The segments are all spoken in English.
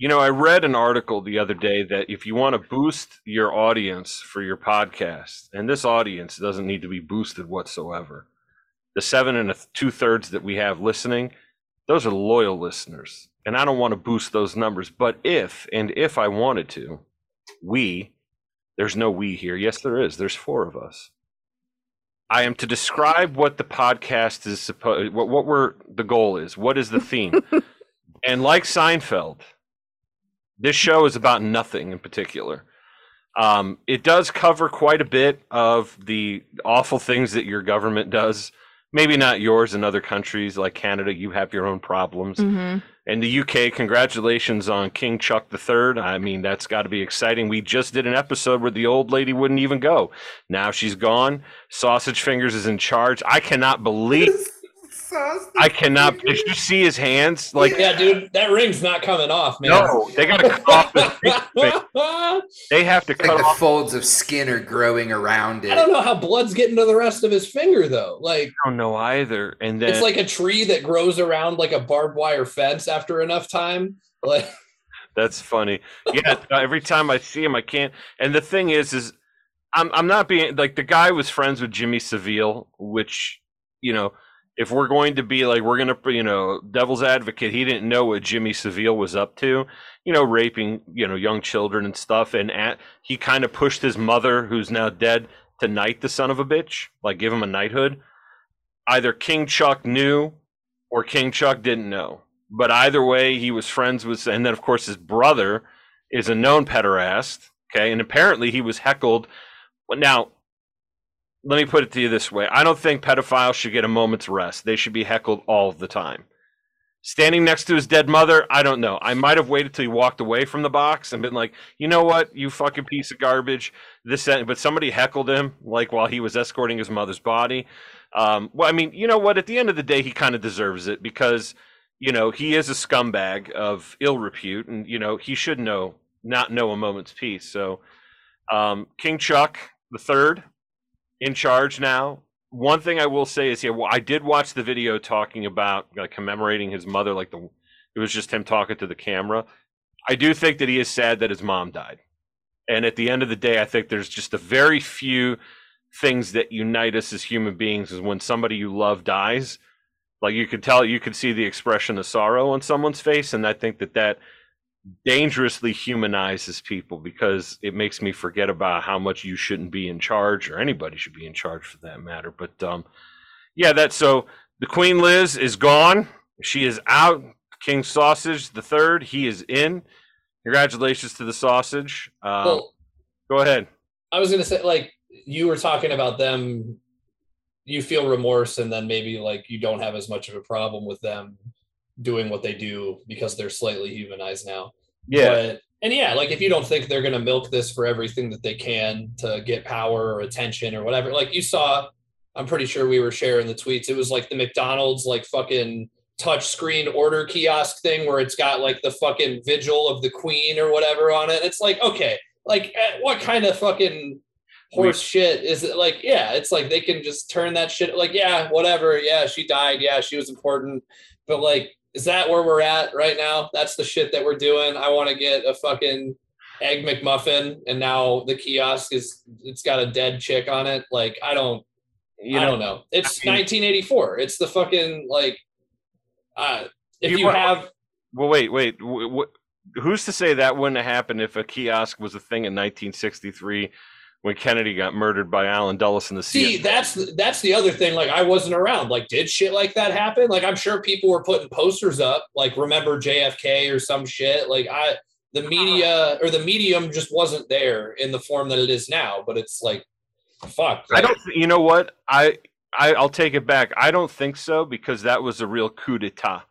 You know, I read an article the other day that if you want to boost your audience for your podcast, and this audience doesn't need to be boosted whatsoever, the seven and two thirds that we have listening, those are loyal listeners. And I don't want to boost those numbers. But if, and if I wanted to, we, there's no we here. Yes, there is. There's four of us. I am to describe what the podcast is supposed, what, what we're, the goal is. What is the theme? and like Seinfeld, this show is about nothing in particular. Um, it does cover quite a bit of the awful things that your government does. Maybe not yours in other countries like Canada. You have your own problems. Mm-hmm. In the UK, congratulations on King Chuck III. I mean, that's got to be exciting. We just did an episode where the old lady wouldn't even go. Now she's gone. Sausage Fingers is in charge. I cannot believe I cannot. Did you see his hands? Like, yeah, dude, that ring's not coming off, man. No, they got to cut off. they have to cut like the folds of skin are growing around it. I don't know how blood's getting to the rest of his finger though. Like, I don't know either. And then it's like a tree that grows around like a barbed wire fence after enough time. Like, that's funny. Yeah, every time I see him, I can't. And the thing is, is I'm I'm not being like the guy was friends with Jimmy Savile, which you know if we're going to be like we're gonna you know devil's advocate he didn't know what jimmy savile was up to you know raping you know young children and stuff and at, he kind of pushed his mother who's now dead to knight the son of a bitch like give him a knighthood. Either king chuck knew or king chuck didn't know. But either way he was friends with and then of course his brother is a known pederast okay and apparently he was heckled. Now let me put it to you this way I don't think pedophiles should get a moment's rest. They should be heckled all the time. Standing next to his dead mother, I don't know. I might have waited till he walked away from the box and been like, you know what, you fucking piece of garbage. This, but somebody heckled him like while he was escorting his mother's body. Um, well, I mean, you know what? At the end of the day, he kind of deserves it because you know he is a scumbag of ill repute, and you know he should know not know a moment's peace. So, um, King Chuck the third in charge now. One thing I will say is, yeah, well, I did watch the video talking about like, commemorating his mother. Like the, it was just him talking to the camera. I do think that he is sad that his mom died, and at the end of the day, I think there's just a very few things that unite us as human beings is when somebody you love dies. Like you could tell, you could see the expression of sorrow on someone's face, and I think that that dangerously humanizes people because it makes me forget about how much you shouldn't be in charge or anybody should be in charge for that matter. But um yeah that so the queen liz is gone. She is out. King sausage the third he is in. Congratulations to the sausage. Um, well, go ahead. I was gonna say like you were talking about them. You feel remorse and then maybe like you don't have as much of a problem with them doing what they do because they're slightly humanized now. Yeah. But, and yeah, like if you don't think they're going to milk this for everything that they can to get power or attention or whatever, like you saw, I'm pretty sure we were sharing the tweets. It was like the McDonald's like fucking touch screen order kiosk thing where it's got like the fucking vigil of the queen or whatever on it. It's like, okay, like eh, what kind of fucking horse shit is it like yeah it's like they can just turn that shit like yeah whatever yeah she died yeah she was important but like is that where we're at right now? That's the shit that we're doing. I want to get a fucking egg McMuffin, and now the kiosk is it's got a dead chick on it. Like I don't, you I don't know. It's I mean, 1984. It's the fucking like, uh, if you, you have. Well, wait, wait. who's to say that wouldn't have happened if a kiosk was a thing in 1963 when Kennedy got murdered by Allen Dulles in the See, that's that's the other thing. Like I wasn't around. Like, did shit like that happen? Like I'm sure people were putting posters up, like remember JFK or some shit. Like I the media or the medium just wasn't there in the form that it is now. But it's like fuck. Right? I don't you know what? I, I I'll take it back. I don't think so because that was a real coup d'etat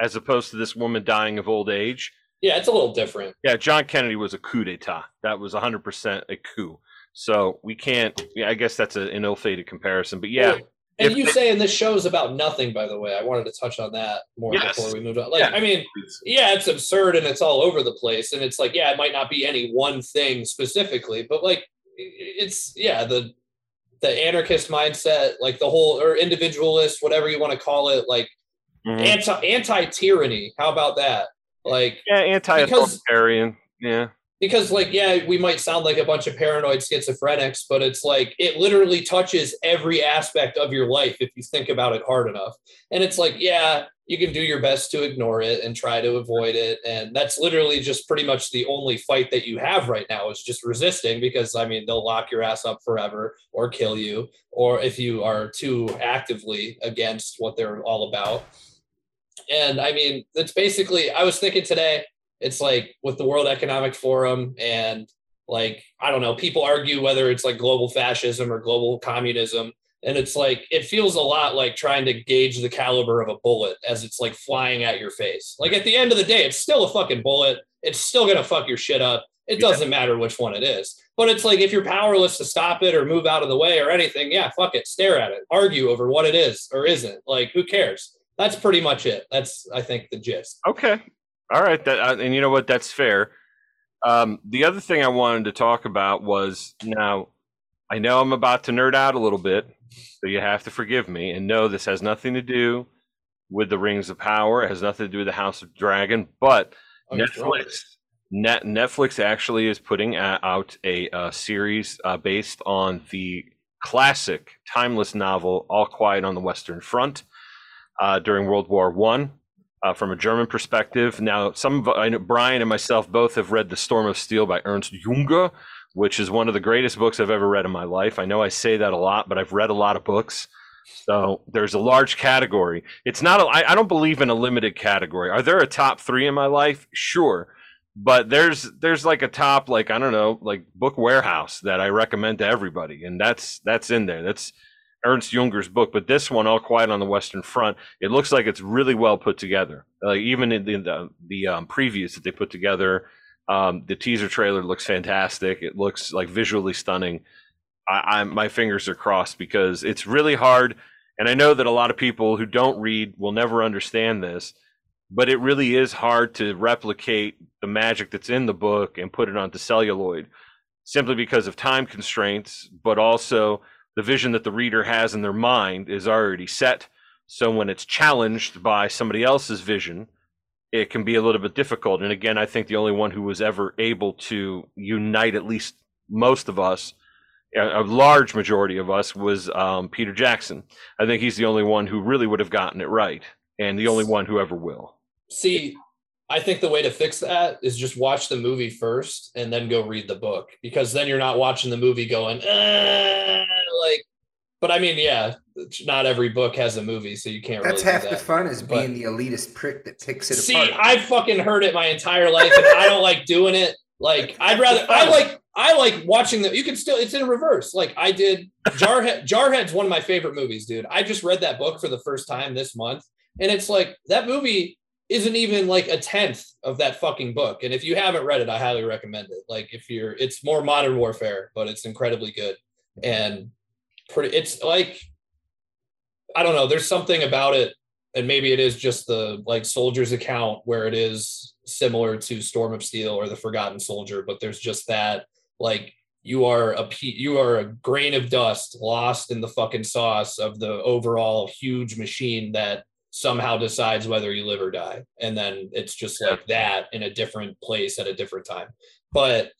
as opposed to this woman dying of old age. Yeah, it's a little different. Yeah, John Kennedy was a coup d'etat. That was 100% a coup. So we can't. Yeah, I guess that's a, an ill-fated comparison, but yeah. And you they, saying this show is about nothing, by the way. I wanted to touch on that more yes. before we moved on. Like, yeah. I mean, yeah, it's absurd and it's all over the place, and it's like, yeah, it might not be any one thing specifically, but like, it's yeah, the the anarchist mindset, like the whole or individualist, whatever you want to call it, like mm-hmm. anti anti tyranny. How about that? Like yeah, anti-authoritarian. Yeah. Because like yeah, we might sound like a bunch of paranoid schizophrenics, but it's like it literally touches every aspect of your life if you think about it hard enough. And it's like, yeah, you can do your best to ignore it and try to avoid it. And that's literally just pretty much the only fight that you have right now is just resisting because I mean they'll lock your ass up forever or kill you, or if you are too actively against what they're all about. And I mean, it's basically, I was thinking today, it's like with the World Economic Forum and like, I don't know, people argue whether it's like global fascism or global communism. And it's like, it feels a lot like trying to gauge the caliber of a bullet as it's like flying at your face. Like at the end of the day, it's still a fucking bullet. It's still to fuck your shit up. It doesn't matter which one it is. But it's like if you're powerless to stop it or move out of the way or anything, yeah, fuck it. Stare at it. Argue over what it is or isn't. Like, who cares? that's pretty much it. That's I think the gist. Okay, all right. That uh, and you know what? That's fair. Um, the other thing I wanted to talk about was now I know I'm about to nerd out a little bit, so you have to forgive me. And no, this has nothing to do with the Rings of Power. It has nothing to do with the House of Dragon, but oh, Netflix. Net, Netflix actually is putting out a, a series uh, based on the classic, timeless novel "All Quiet on the Western Front." uh, during World War One. Uh, from a German perspective, now some of, I know Brian and myself both have read *The Storm of Steel* by Ernst Junger, which is one of the greatest books I've ever read in my life. I know I say that a lot, but I've read a lot of books. So there's a large category. It's not. I don't believe in a limited category. Are there a top three in my life? Sure, but there's there's like a top like I don't know like book warehouse that I recommend to everybody, and that's that's in there. That's Ernst Junger's book, but this one, All Quiet on the Western Front, it looks like it's really well put together. Like even in the the, the um, previews that they put together, um, the teaser trailer looks fantastic. It looks like visually stunning. I, I my fingers are crossed because it's really hard, and I know that a lot of people who don't read will never understand this, but it really is hard to replicate the magic that's in the book and put it onto celluloid, simply because of time constraints, but also the vision that the reader has in their mind is already set. So when it's challenged by somebody else's vision, it can be a little bit difficult. And again, I think the only one who was ever able to unite at least most of us, a large majority of us, was um, Peter Jackson. I think he's the only one who really would have gotten it right, and the only one who ever will. See, I think the way to fix that is just watch the movie first and then go read the book because then you're not watching the movie going ah, like. But I mean, yeah, not every book has a movie, so you can't. That's really half that. the fun is but, being the elitist prick that picks it see, apart. See, I've fucking heard it my entire life, and I don't like doing it. Like, I'd rather I like I like watching the. You can still it's in reverse. Like I did. Jarhead Jarhead's one of my favorite movies, dude. I just read that book for the first time this month, and it's like that movie isn't even like a tenth of that fucking book. And if you haven't read it, I highly recommend it. Like if you're, it's more modern warfare, but it's incredibly good and pretty. It's like I don't know. There's something about it, and maybe it is just the like soldier's account where it is similar to Storm of Steel or the Forgotten Soldier, but there's just that like you are a you are a grain of dust lost in the fucking sauce of the overall huge machine that somehow decides whether you live or die. And then it's just like that in a different place at a different time. But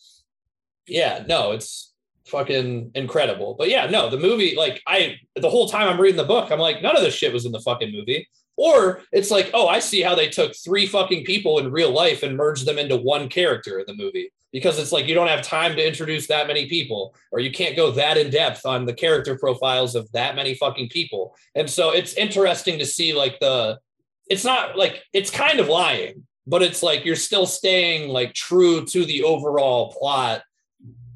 yeah, no, it's fucking incredible. But yeah, no, the movie, like I the whole time I'm reading the book, I'm like, none of this shit was in the fucking movie. Or it's like, oh, I see how they took three fucking people in real life and merged them into one character in the movie because it's like you don't have time to introduce that many people or you can't go that in depth on the character profiles of that many fucking people. And so it's interesting to see like the it's not like it's kind of lying, but it's like you're still staying like true to the overall plot.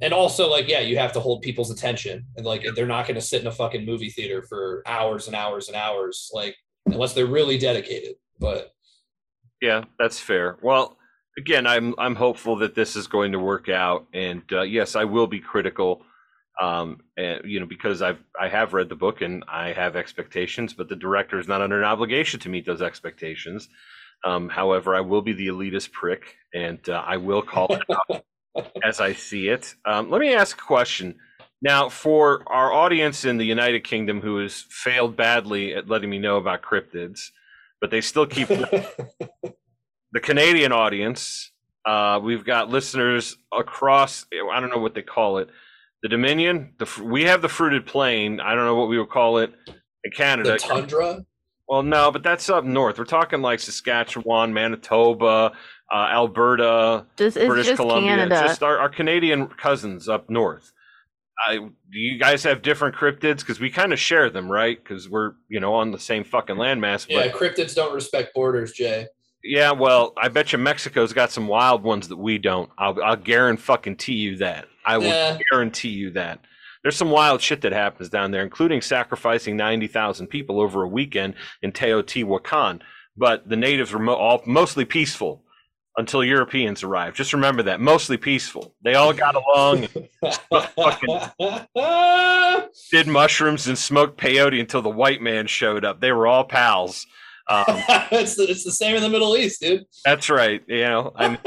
And also like yeah, you have to hold people's attention and like they're not going to sit in a fucking movie theater for hours and hours and hours like unless they're really dedicated. But yeah, that's fair. Well, again, I'm I'm hopeful that this is going to work out, and uh, yes, I will be critical, um, and you know because I've I have read the book and I have expectations, but the director is not under an obligation to meet those expectations. Um, however, I will be the elitist prick, and uh, I will call it out as I see it. Um, let me ask a question. Now, for our audience in the United Kingdom who has failed badly at letting me know about cryptids, but they still keep the Canadian audience, uh, we've got listeners across. I don't know what they call it. The Dominion. The we have the fruited plain. I don't know what we would call it in Canada. The tundra. Well, no, but that's up north. We're talking like Saskatchewan, Manitoba, uh, Alberta, Just British just Columbia. Canada. Just our, our Canadian cousins up north. I, do you guys have different cryptids? Because we kind of share them, right? Because we're you know on the same fucking landmass. Yeah, But cryptids don't respect borders, Jay. yeah, well, I bet you Mexico's got some wild ones that we don't. I'll, I'll guarantee you that. I will Yeah. guarantee you that. There's some wild shit that happens down there, including sacrificing 90,000 people over a weekend in Teotihuacan. But the natives were mo- all mostly peaceful until Europeans arrived. Just remember that. Mostly peaceful. They all got along, did mushrooms, and smoked peyote until the white man showed up. They were all pals. Um, it's, the, it's the same in the Middle East, dude. that's right. You know, I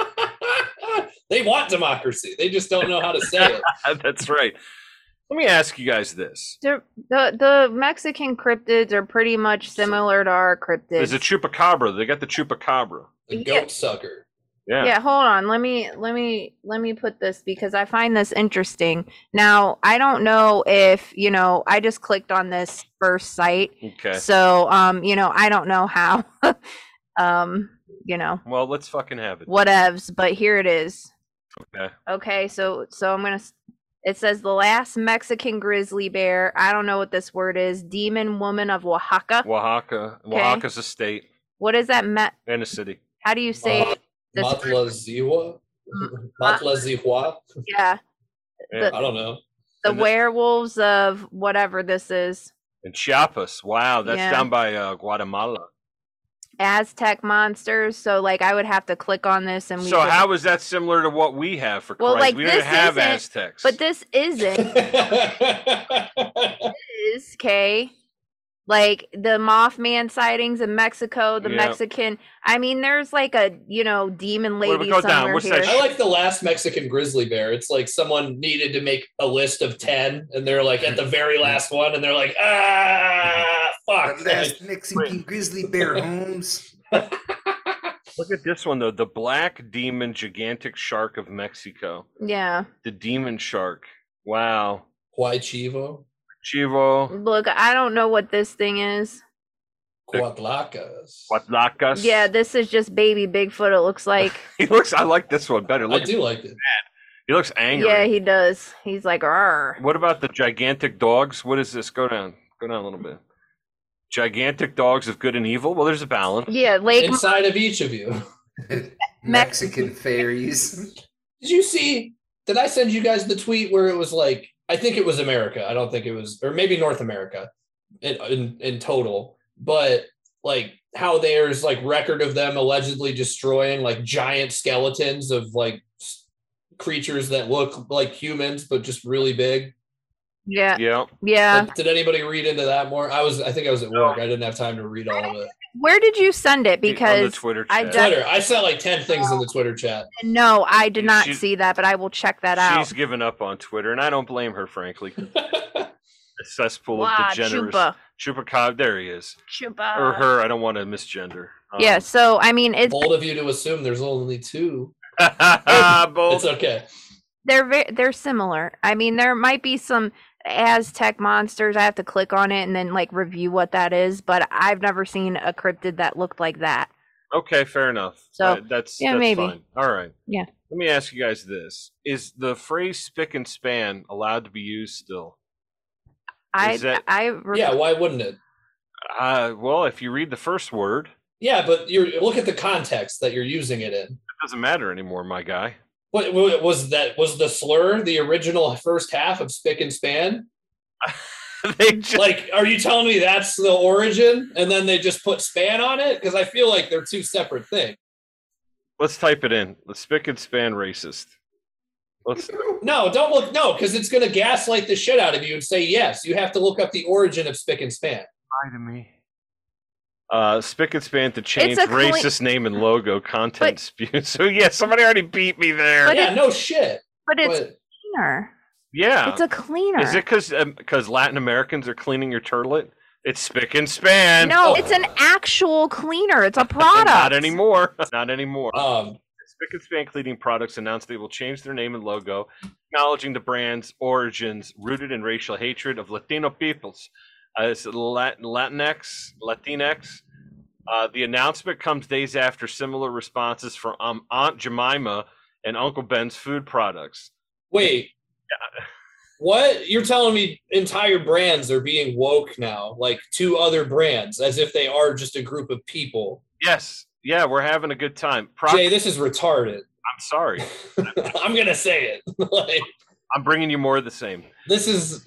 they want democracy. They just don't know how to say it. that's right. Let me ask you guys this. They're- the the Mexican cryptids are pretty much similar to our cryptids. There's a chupacabra. They got the chupacabra. The Yeah. goat sucker. Yeah. yeah hold on let me let me let me put this because i find this interesting now i don't know if you know i just clicked on this first site Okay. so um you know i don't know how um you know Well, let's fucking have it. whatevs but here it is Okay. okay so so i'm gonna it says the last mexican grizzly bear i don't know what this word is demon woman of oaxaca Oaxaca. Okay. Oaxaca's a state what is that me- and a city. how do you say Ma- this word? Matlaziwa? Ma- Matlaziwa? yeah Yeah. I don't know. the And the- werewolves of whatever this is In Chiapas. Wow, that's Yeah. down by uh, Guatemala. Aztec monsters. So like I would have to click on this and we So could- how is that similar to what we have for Well, Christ? like, we this don't have isn't- Aztecs. but this isn't is okay. Like the Mothman sightings in Mexico, the Yeah. Mexican. I mean, there's like a you know demon Wait, lady go down. somewhere What's here. I like the last Mexican grizzly bear. It's like someone needed to make a list of 10 and they're like at the very last one and they're like, ah, fuck. The last Mexican grizzly bear, Holmes. Look at this one though. The black demon gigantic shark of Mexico. yeah. The demon shark. Wow. Huay Chivo? Chivo. Look, I don't know what this thing is. Cuatlacas. Huatlacas. Yeah, this is just baby Bigfoot. It looks like. He looks I like this one better. I do like it. he looks angry. yeah, he does. He's like, "Arr." What about the gigantic dogs? What is this? Go down. Go down a little bit. Gigantic dogs of good and evil. Well, there's a balance. Yeah, Lake. Inside of each of you. Mexican fairies. Did you see? Did I send you guys the tweet where it was like, I think it was America. I don't think it was, or maybe North America in, in, in total. But like how there's like record of them allegedly destroying like giant skeletons of like creatures that look like humans, but just really big. Yeah, Yeah. yeah. Did, did anybody read into that more? I was, I think I was at work. I didn't have time to read all of it. Where did you send it? on the Because Twitter I chat. Twitter. I sent like 10 things in the Twitter chat. no, I did not She- see that, but I will check that out. She's given up on Twitter, and I don't blame her, frankly. A cesspool Wow, of degenerates. Chupa, Chupacabra. There he is. Chupa. or her. I don't want to misgender. Um, Yeah, so I mean, it's Bold of you to assume there's only two. Bold. It's okay. they're ve- they're similar. I mean, there might be some Aztec monsters. I have to click on it and then like review what that is, but I've never seen a cryptid that looked like that. Okay, fair enough. So, Uh, that's yeah, that's maybe. fine. All right. Yeah. Let me ask you guys this: Is the phrase "spick and span" allowed to be used still? I that- I ref- Yeah, why wouldn't it? Uh, well, if you read the first word, Yeah, but you look at the context that you're using it in. it doesn't matter anymore, my guy. What, what was that? Was the slur the original first half of spick and span? they just Like, are you telling me that's the origin, and then they just put span on it? Because I feel like they're two separate things. let's type it in. The spick and span racist. Let's. No, don't look. No, because it's going to gaslight the shit out of you and say yes. You have to look up the origin of spick and span. Lie to me. Uh, spick and span to change a clean- racist name and logo content But- dispute. So yeah, somebody already beat me there. But yeah, no shit. but it's But cleaner. yeah. It's a cleaner. Is it because because Latin Americans are cleaning your turlet? It's spick and span. No, Oh. it's an actual cleaner. It's a product. Not product. anymore. Not anymore. Um, Spick and Span Cleaning Products announced they will change their name and logo, acknowledging the brand's origins rooted in racial hatred of Latino peoples. Uh, it's Lat- Latinx, Latinx. Uh, the announcement comes days after similar responses from um, Aunt Jemima and Uncle Ben's food products. wait. What? You're telling me entire brands are being woke now, like two other brands, as if they are just a group of people. Yes, yeah, we're having a good time. Pro- Jay, this is retarded. I'm sorry. I'm gonna say it. like I'm bringing you more of the same. this is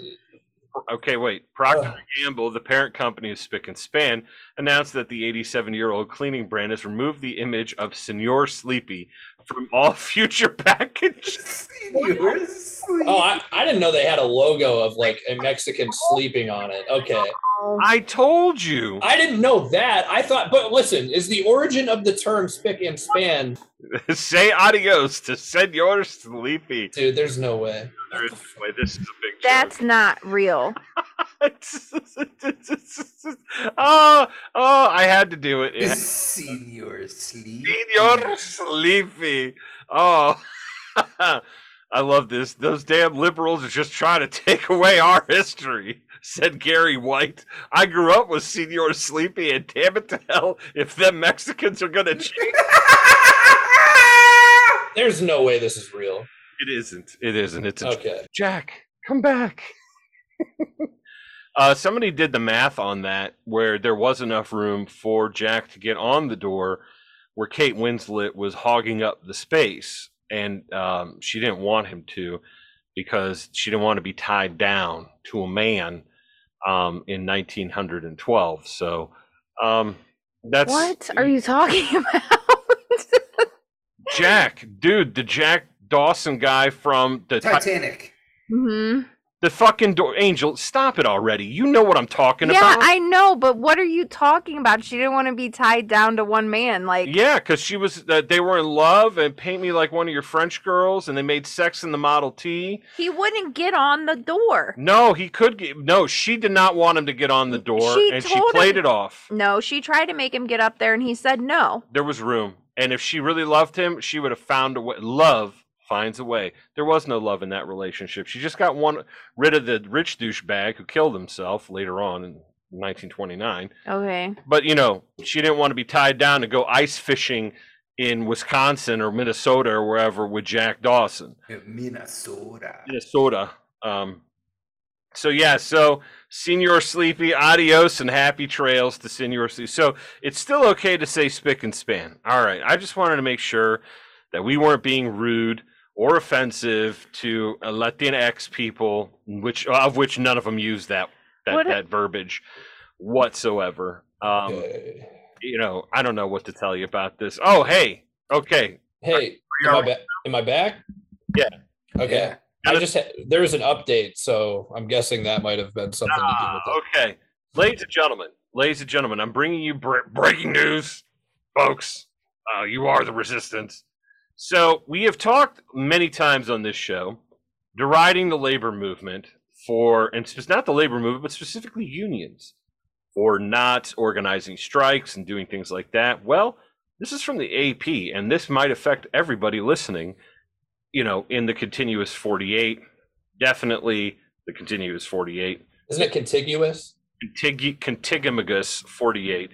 Okay, wait. Procter and Gamble, the parent company of Spick and Span, announced that the 87-year-old cleaning brand has removed the image of Senor Sleepy from all future packages. Oh, I, I didn't know they had a logo of like a Mexican sleeping on it. Okay. I told you. I didn't know that. I thought, but listen, is the origin of the term spick and span, Say adios to Senor Sleepy. dude? There's no way. There is no way. This is a big joke. That's not real. oh, oh, I had to do it. It had- Senior sleep. Senor Sleepy. Oh, I love this. Those damn liberals are just trying to take away our history, said Gary White. I grew up with Senor Sleepy, and damn it to hell if them Mexicans are going to change. There's no way this is real. It isn't. It isn't. It's Okay. Jack, come back. uh, somebody did the math on that where there was enough room for Jack to get on the door where Kate Winslet was hogging up the space. And um, she didn't want him to because she didn't want to be tied down to a man um, in 1912. So um, that's What are you talking about? Jack, dude, the Jack Dawson guy from the Ti- Titanic. The fucking door, Angel, stop it already. You know what I'm talking Yeah, about. I know, but what are you talking about? She didn't want to be tied down to one man. Like, yeah, because she was. Uh, they were in love and paint me like one of your French girls, and they made sex in the Model T. he wouldn't get on the door. No, he could. Get, no, she did not want him to get on the door, She and she played him- it off. No, she tried to make him get up there, and he said no. There was room, and if she really loved him, she would have found a way. Love finds a way. There was no love in that relationship. She just got one rid of the rich douchebag who killed himself later on in 1929. Okay. But you know, she didn't want to be tied down to go ice fishing in Wisconsin or Minnesota or wherever with Jack Dawson. Minnesota. Minnesota. Um, so yeah, so Senor Sleepy, adios and happy trails to Senor Sleepy. So it's still okay to say spick and span. All right, I just wanted to make sure that we weren't being rude or offensive to uh, Latinx people, which of which none of them use that that, What- that verbiage whatsoever. Um, Okay. you know, I don't know what to tell you about this. Oh, hey, okay, Hey, am I, ba- am I back? Yeah. Okay. Yeah. I just ha- there was an update, so I'm guessing that might have been something to do Ah, with it. okay, ladies and gentlemen, ladies and gentlemen, I'm bringing you bre- breaking news, folks. Uh, you are the resistance. So we have talked many times on this show, deriding the labor movement for, and it's not the labor movement, but specifically unions for not organizing strikes and doing things like that. Well, this is from the AP, and this might affect everybody listening. You know, in the continuous 48, definitely the continuous 48 Isn't it contiguous? contigu- contiguous 48.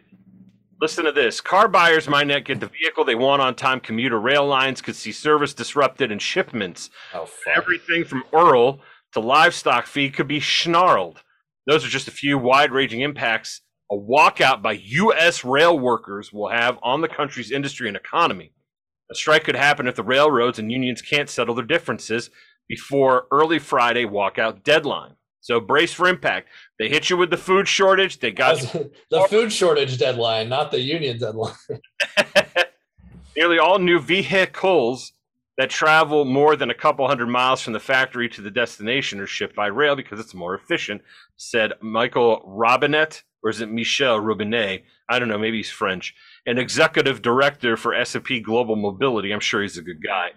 Listen to this. Car buyers might not get the vehicle they want on time. Commuter rail lines could see service disrupted and shipments. Oh, Everything from Earl to livestock feed could be snarled. Those are just a few wide ranging impacts a walkout by U.S. rail workers will have on the country's industry and economy. A strike could happen if the railroads and unions can't settle their differences before early Friday walkout deadline. So brace for impact. They hit you with the food shortage. They got the food shortage deadline, not the union deadline. Nearly all new vehicles that travel more than a couple hundred miles from the factory to the destination are shipped by rail because it's more efficient, said Michael Robinet, or is it Michel Robinet? I don't know, maybe he's French, an executive director for S&P Global Mobility. I'm sure he's a good guy.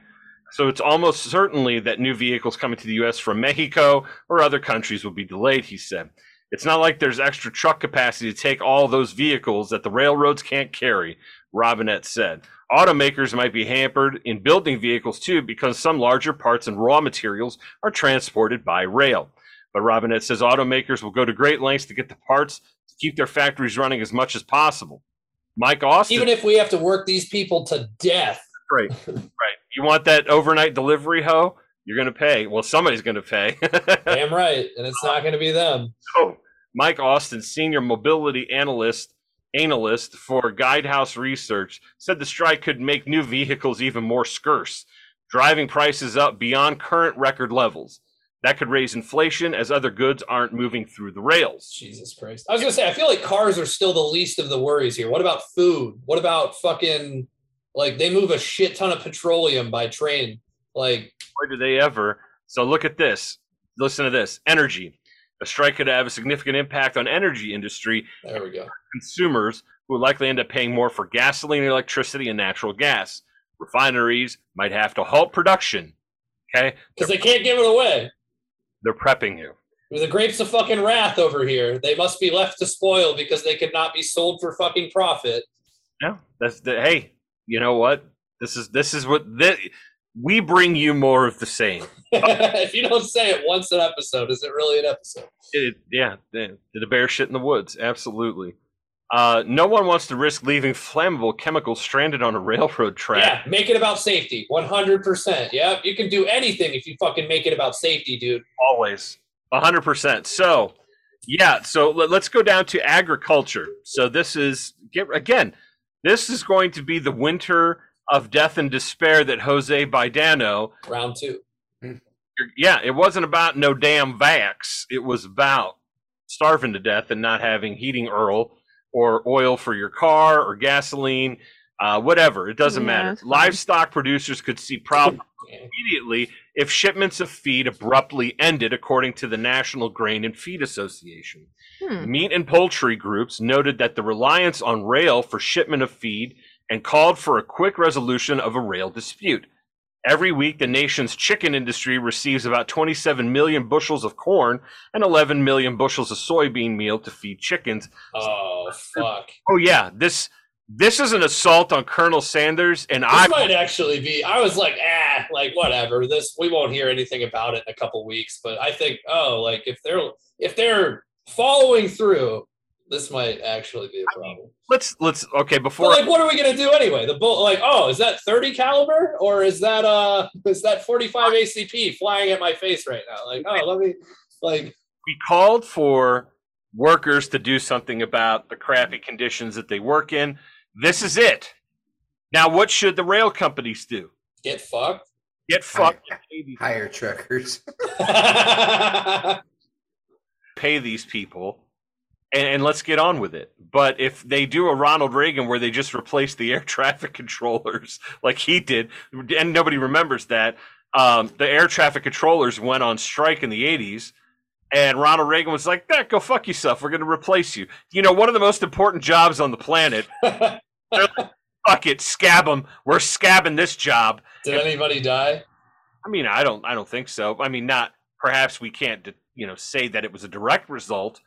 So it's almost certainly that new vehicles coming to the U.S. from Mexico or other countries will be delayed, he said. It's not like there's extra truck capacity to take all those vehicles that the railroads can't carry, Robinet said. Automakers might be hampered in building vehicles too because some larger parts and raw materials are transported by rail. But Robinet says automakers will go to great lengths to get the parts to keep their factories running as much as possible. Mike Austin, Even if we have to work these people to death. right, right. You want that overnight delivery, hoe? You're going to pay. Well, somebody's going to pay. Damn right. And it's not going to be them. Oh, Mike Austin, senior mobility analyst analyst for Guidehouse Research, said the strike could make new vehicles even more scarce, driving prices up beyond current record levels. That could raise inflation as other goods aren't moving through the rails. Jesus Christ. I was going to say, I feel like cars are still the least of the worries here. What about food? What about fucking, like, they move a shit ton of petroleum by train. Like, Where do they ever? So look at this. Listen to this. Energy. A strike could have a significant impact on energy industry there we go. consumers who would likely end up paying more for gasoline, electricity, and natural gas. Refineries might have to halt production. Okay, Because they can't give it away. they're prepping you. The grapes of fucking wrath over here. They must be left to spoil because they could not be sold for fucking profit. Yeah, that's the hey. You know what? This is this is what this, we bring you more of the same. if you don't say it once an episode, is it really an episode? It, yeah, the, the bear shit in the woods. Absolutely. Uh, no one wants to risk leaving flammable chemicals stranded on a railroad track. Yeah, make it about safety. 100%. Yep. You can do anything if you fucking make it about safety, dude. always hundred percent so yeah so let, us go down to agriculture so this is get again this is going to be the winter of death and despair that jose baidano Round two. yeah it wasn't about no damn vax it was about starving to death and not having heating oil or oil for your car or gasoline uh, whatever it doesn't Yeah, matter livestock producers could see problems immediately if shipments of feed abruptly ended, according to the National Grain and Feed Association. Hmm. Meat and poultry groups noted that the reliance on rail for shipment of feed and called for a quick resolution of a rail dispute. Every week, the nation's chicken industry receives about 27 million bushels of corn and 11 million bushels of soybean meal to feed chickens. Oh, fuck. Oh yeah, this this is an assault on Colonel Sanders, and This I might actually be. I was like, ah, like whatever. This we won't hear anything about it in a couple weeks. But I think, oh, like if they're if they're following through, this might actually be a problem. let's let's okay But before like, what are we gonna do anyway? The bull, like, oh, is that thirty caliber or is that uh is that forty five ACP flying at my face right now? Like, oh, let me like, we called for workers to do something about the crappy conditions that they work in. This is it. Now, what should the rail companies do? get fucked. Get fucked and pay these, Hire truckers. pay these people, and, and let's get on with it. But if they do a Ronald Reagan where they just replace the air traffic controllers like he did, and nobody remembers that, um, the air traffic controllers went on strike in the 80s. And Ronald Reagan was like, "Yeah, go fuck yourself. We're going to replace you." You know, one of the most important jobs on the planet. Fuck it, scab them. We're scabbing this job. Did anybody die? I mean, I don't, I don't think so. I mean, not perhaps we can't, you know, say that it was a direct result.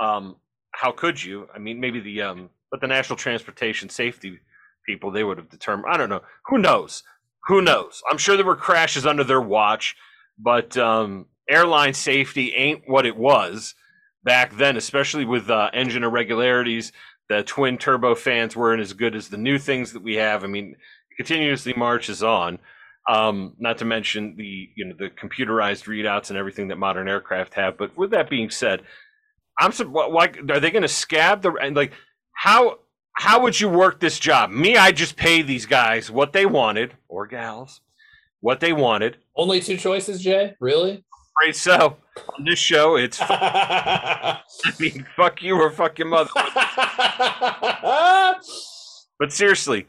Um, how could you? I mean, maybe the, um, but the National Transportation Safety people, they would have determined. I don't know. Who knows? Who knows? I'm sure there were crashes under their watch, but um, airline safety ain't what it was back then, especially with uh, engine irregularities. The twin turbo fans weren't as good as the new things that we have. I mean, continuously marches on. Um, not to mention the you know the computerized readouts and everything that modern aircraft have. But with that being said, I'm why- are they going to scab the and like how how would you work this job? Me, I just pay these guys what they wanted or gals what they wanted. Only two choices, Jay? Really? Right. So on this show, it's I mean fuck you or fuck your mother. But seriously,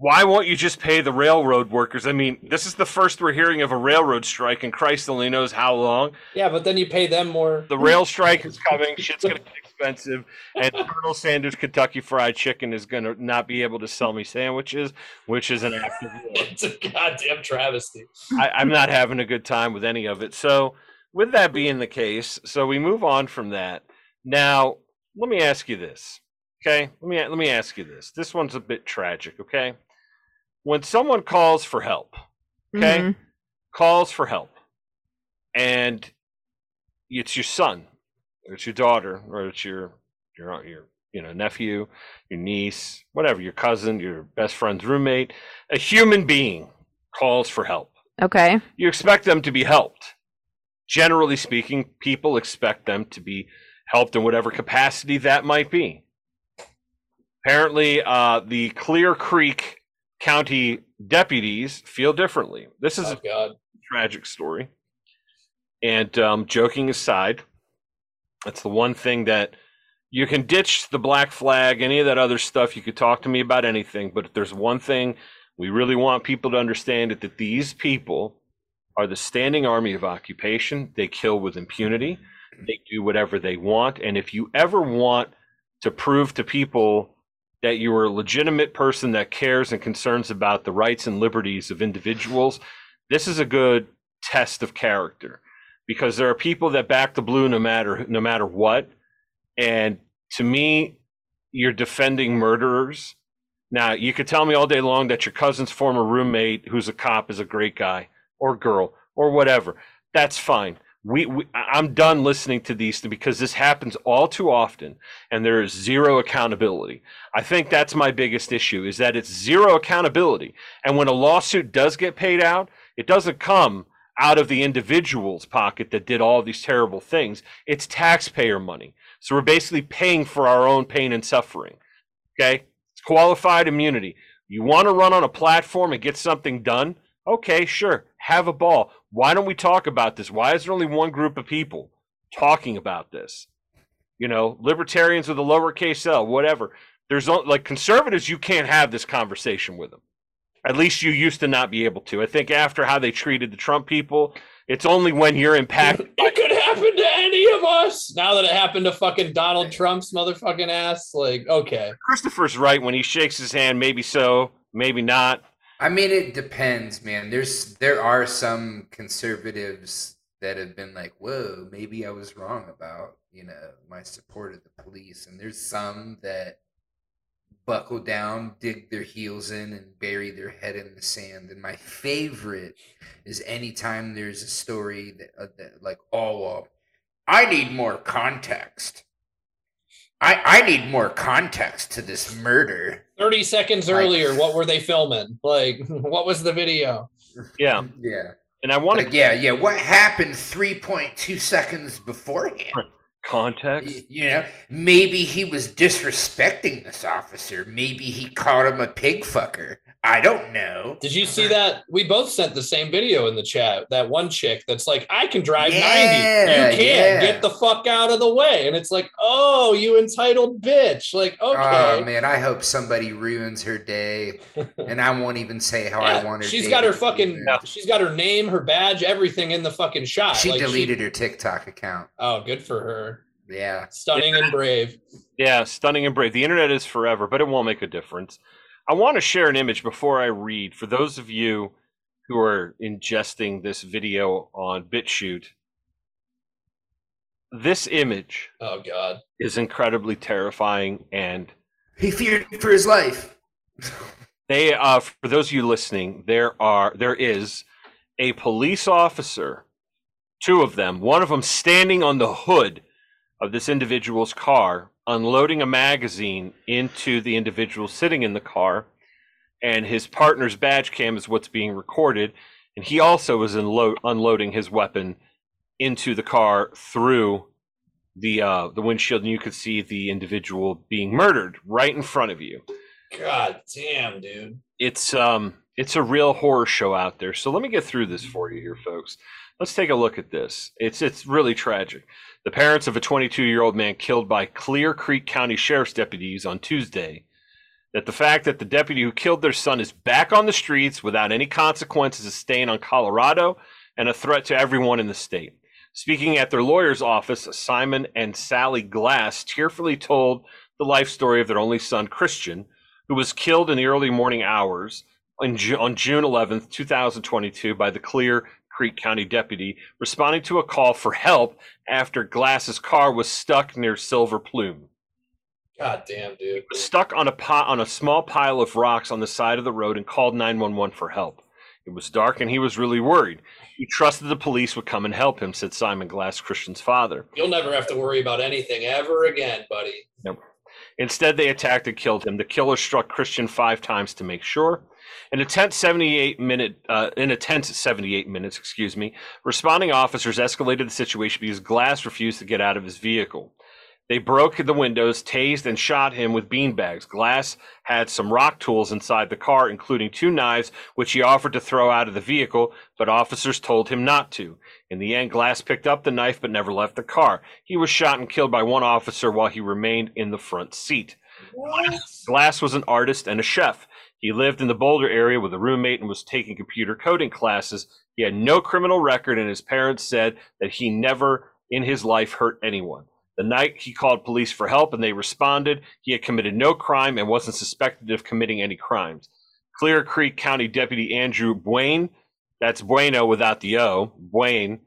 why won't you just pay the railroad workers? I mean, this is the first we're hearing of a railroad strike, and Christ only knows how long. yeah, but then you pay them more. The rail strike is coming. Shit's gonna get expensive, and Colonel Sanders Kentucky Fried Chicken is gonna not be able to sell me sandwiches, which is an act of war. It's a goddamn travesty. I, I'm not having a good time with any of it. So with that being the case, so we move on from that. Now, let me ask you this. Okay? Let me let me ask you this. This one's a bit tragic, okay? When someone calls for help, okay? Mhm. Calls for help. And it's your son, or it's your daughter, or it's your your your you know nephew, your niece, whatever, your cousin, your best friend's roommate, a human being calls for help Okay. you expect them to be helped. Generally speaking, people expect them to be helped in whatever capacity that might be. Apparently, uh, the Clear Creek County deputies feel differently. This is Oh a God. tragic story. And um, joking aside, that's the one thing that you can ditch the black flag, any of that other stuff. You could talk to me about anything, but if there's one thing we really want people to understand it that these people are the standing army of occupation. They kill with impunity. They do whatever they want. And if you ever want to prove to people that you are a legitimate person that cares and concerns about the rights and liberties of individuals, this is a good test of character because there are people that back the blue no matter no matter what. And to me, you're defending murderers. Now, you could tell me all day long that your cousin's former roommate, who's a cop, is a great guy or girl or whatever. That's fine. We, we I'm done listening to these because this happens all too often, and there is zero accountability. I think that's my biggest issue: is that it's zero accountability. And when a lawsuit does get paid out, it doesn't come out of the individual's pocket that did all these terrible things. It's taxpayer money. So we're basically paying for our own pain and suffering. Okay? It's qualified immunity. You want to run on a platform and get something done? Okay, sure. Have a ball. Why don't we talk about this? Why is there only one group of people talking about this? You know, libertarians with a lowercase l, whatever. There's like conservatives, you can't have this conversation with them. At least you used to not be able to. I think after how they treated the Trump people, it's only when you're impacted. It could happen to any of us. Now that it happened to fucking Donald Trump's motherfucking ass, like, okay. Christopher's right when he shakes his hand. Maybe so, maybe not. I mean, it depends, man. There's there are some conservatives that have been like, "Whoa, maybe I was wrong about you know my support of the police," and there's some that buckle down, dig their heels in, and bury their head in the sand. And my favorite is anytime there's a story that, uh, that like, "Oh, well, I need more context." I, I need more context to this murder. 30 seconds Like- earlier, what were they filming? Like, what was the video? Yeah, Yeah. and I want Like, to yeah, yeah. What happened 3.2 seconds beforehand? Context. Y- You know, maybe he was disrespecting this officer. Maybe he called him a pig fucker. I don't know. Did you see that? We both sent the same video in the chat. That one chick that's like, I can drive Yeah, 90. You can't. yeah. Get the fuck out of the way. And it's like, oh, you entitled bitch. Like, Oh okay. man, I hope somebody ruins her day, and I won't even say how I want her. she's day got her fucking, ruined. she's got her name, her badge, everything in the fucking shot. She Like, deleted her TikTok account. oh, good for her. Yeah. Stunning and brave. Yeah, stunning and brave. The internet is forever, but it won't make a difference. I want to share an image before I read. For those of you who are ingesting this video on BitChute, this image Oh God. is incredibly terrifying and He feared for his life. they uh for those of you listening there are there is a police officer two of them one of them standing on the hood of this individual's car unloading a magazine into the individual sitting in the car and his partner's badge cam is what's being recorded and he also is unlo- unloading his weapon into the car through the uh the windshield and you could see the individual being murdered right in front of you God damn, dude. it's um it's a real horror show out there. So let me get through this for you here, folks. Let's take a look at this. It's it's really tragic. The parents of a 22-year-old man killed by Clear Creek County Sheriff's deputies on Tuesday. That the fact that the deputy who killed their son is back on the streets without any consequences is a stain on Colorado and a threat to everyone in the state. Speaking at their lawyer's office, Simon and Sally Glass tearfully told the life story of their only son, Christian, who was killed in the early morning hours on, June 11th, 2022, by the Clear Creek County deputy responding to a call for help after Glass's car was stuck near Silver Plume. God damn, dude. was stuck on a pot on a small pile of rocks on the side of the road and called 911 for help. It was dark and he was really worried. He trusted the police would come and help him, said Simon Glass, Christian's father. You'll never have to worry about anything ever again, buddy. Instead, they attacked and killed him. The killer struck Christian five times to make sure. In a tense 78 minute, uh, in a tense 78 minutes, excuse me, responding officers escalated the situation because Glass refused to get out of his vehicle. They broke the windows, tased, and shot him with beanbags. Glass had some rock tools inside the car, including two knives, which he offered to throw out of the vehicle, but officers told him not to. In the end, Glass picked up the knife but never left the car. He was shot and killed by one officer while he remained in the front seat. Glass was an artist and a chef. He lived in the Boulder area with a roommate and was taking computer coding classes. He had no criminal record, and his parents said that he never in his life hurt anyone. The night he called police for help and they responded, he had committed no crime and wasn't suspected of committing any crimes. Clear Creek County Deputy Andrew Buane, that's Bueno without the O, Buane,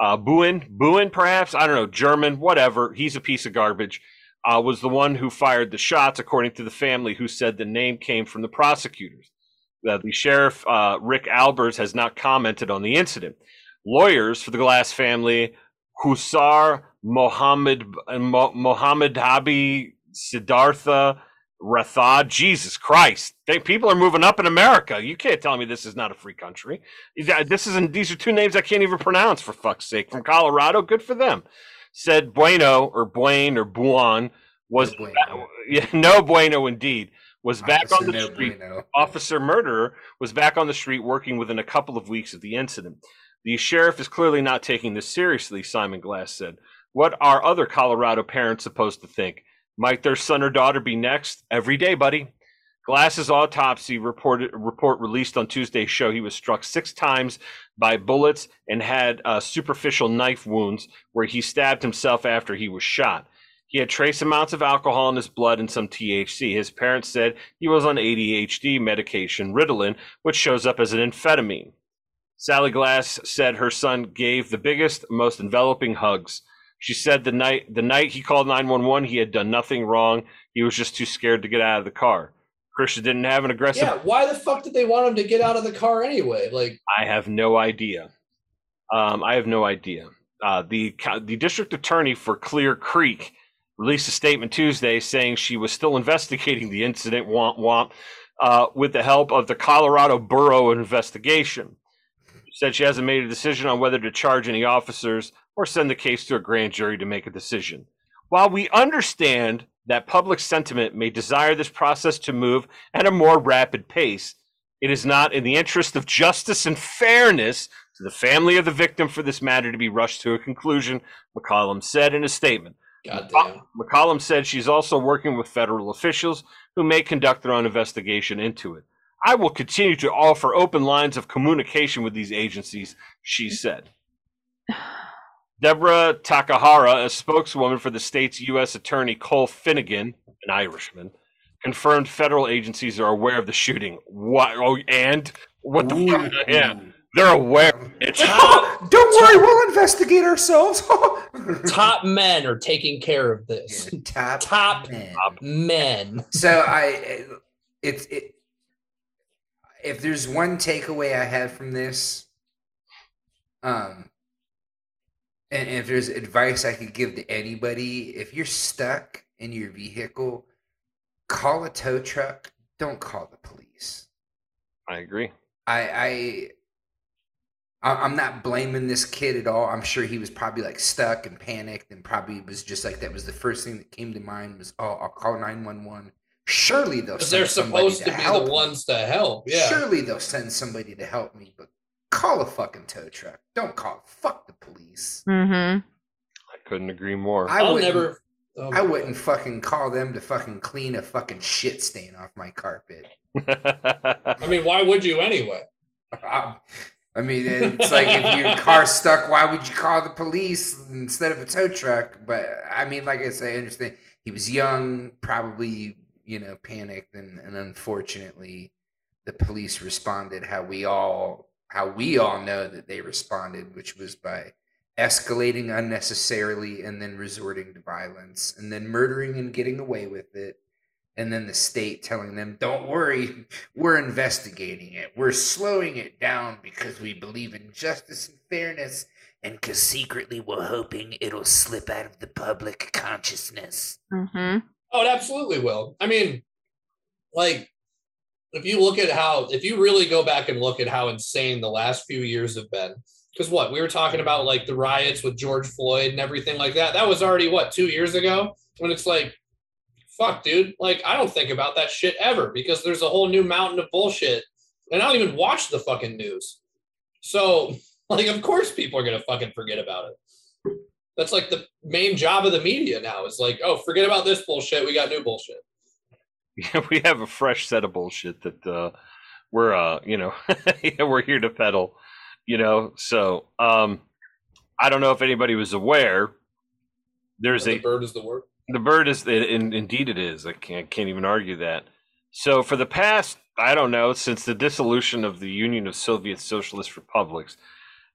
uh, Buin, Buin perhaps, I don't know, German, whatever, he's a piece of garbage, uh, was the one who fired the shots, according to the family, who said the name came from the prosecutors. Uh, the sheriff, uh, Rick Albers, has not commented on the incident. Lawyers for the Glass family, Husar Mohammed Mo, Mohammed Habi Siddhartha Rathod. Jesus Christ! They, people are moving up in America. You can't tell me this is not a free country. This isn't. These are two names I can't even pronounce. For fuck's sake, from Colorado. Good for them. Said Bueno or Blaine or Buon was No bueno. yeah, no bueno indeed was back on the No street Bueno. officer murderer was back on the street working within a couple of weeks of the incident. The sheriff is clearly not taking this seriously, Simon Glass said. What are other Colorado parents supposed to think? Might their son or daughter be next? Every day, buddy. Glass's autopsy report released on Tuesday show he was struck six times by bullets and had uh, superficial knife wounds where he stabbed himself after he was shot. He had trace amounts of alcohol in his blood and some THC. His parents said he was on ADHD medication, Ritalin, which shows up as an amphetamine. Sally Glass said her son gave the biggest, most enveloping hugs. She said the night the night he called 911, he had done nothing wrong. He was just too scared to get out of the car. Christian didn't have an aggressive. Yeah, why the fuck did they want him to get out of the car anyway? Like, I have no idea. Um, I have no idea. Uh, the the district attorney for Clear Creek released a statement Tuesday saying she was still investigating the incident. Womp womp. Uh, with the help of the Colorado Bureau Investigation, she said she hasn't made a decision on whether to charge any officers or send the case to a grand jury to make a decision. While we understand that public sentiment may desire this process to move at a more rapid pace, it is not in the interest of justice and fairness to the family of the victim for this matter to be rushed to a conclusion, McCollum said in a statement. goddamn. McCollum said she's also working with federal officials who may conduct their own investigation into it. I will continue to offer open lines of communication with these agencies, she said. Deborah Takahara, a spokeswoman for the state's U.S. Attorney Cole Finegan, an Irishman, confirmed federal agencies are aware of the shooting. What? Oh, and what the? fuck? Yeah, they're aware. It's Top, Don't worry, we'll investigate ourselves. top men are taking care of this. Yeah, top, Top man. Men. So I, it's it. If there's one takeaway I have from this, um, and if there's advice I could give to anybody, if you're stuck in your vehicle, call a tow truck. Don't call the police. I agree. I, I I- I'm not blaming this kid at all. I'm sure he was probably like stuck and panicked and probably was just like that was the first thing that came to mind was oh I'll call 911. Surely they'll send they're somebody supposed to be help the me. ones to help. Yeah. Surely they'll send somebody to help me, but call a fucking tow truck. Don't call fuck the police. Mm-hmm. I couldn't agree more. I I'll wouldn't, never. oh I wouldn't God. fucking call them to fucking clean a fucking shit stain off my carpet. I mean, why would you anyway? I I mean, it's like if your car's stuck, why would you call the police instead of a tow truck? But I mean, like I say, I understand he was young, probably you know panicked, and, and unfortunately, the police responded how we all how we all know that they responded, which was by escalating unnecessarily and then resorting to violence and then murdering and getting away with it. And then the state telling them, don't worry, we're investigating it. We're slowing it down because we believe in justice and fairness and because secretly we're hoping it'll slip out of the public consciousness. Mm-hmm. Oh, it absolutely will. I mean, like, if you look at how, if you really go back and look at how insane the last few years have been, because what we were talking about, like the riots with George Floyd and everything like that, that was already what two years ago. When it's like, fuck, dude, like I don't think about that shit ever because there's a whole new mountain of bullshit, and I don't even watch the fucking news. So, like, of course, people are gonna fucking forget about it. That's like the main job of the media now. Is like, oh, forget about this bullshit. We got new bullshit. Yeah, we have a fresh set of bullshit that uh, we're uh, you know yeah, we're here to peddle, you know. So um, I don't know if anybody was aware. There's the a bird is the word. the bird is in, indeed it is. I can't can't even argue that. So for the past I don't know since the dissolution of the Union of Soviet Socialist Republics,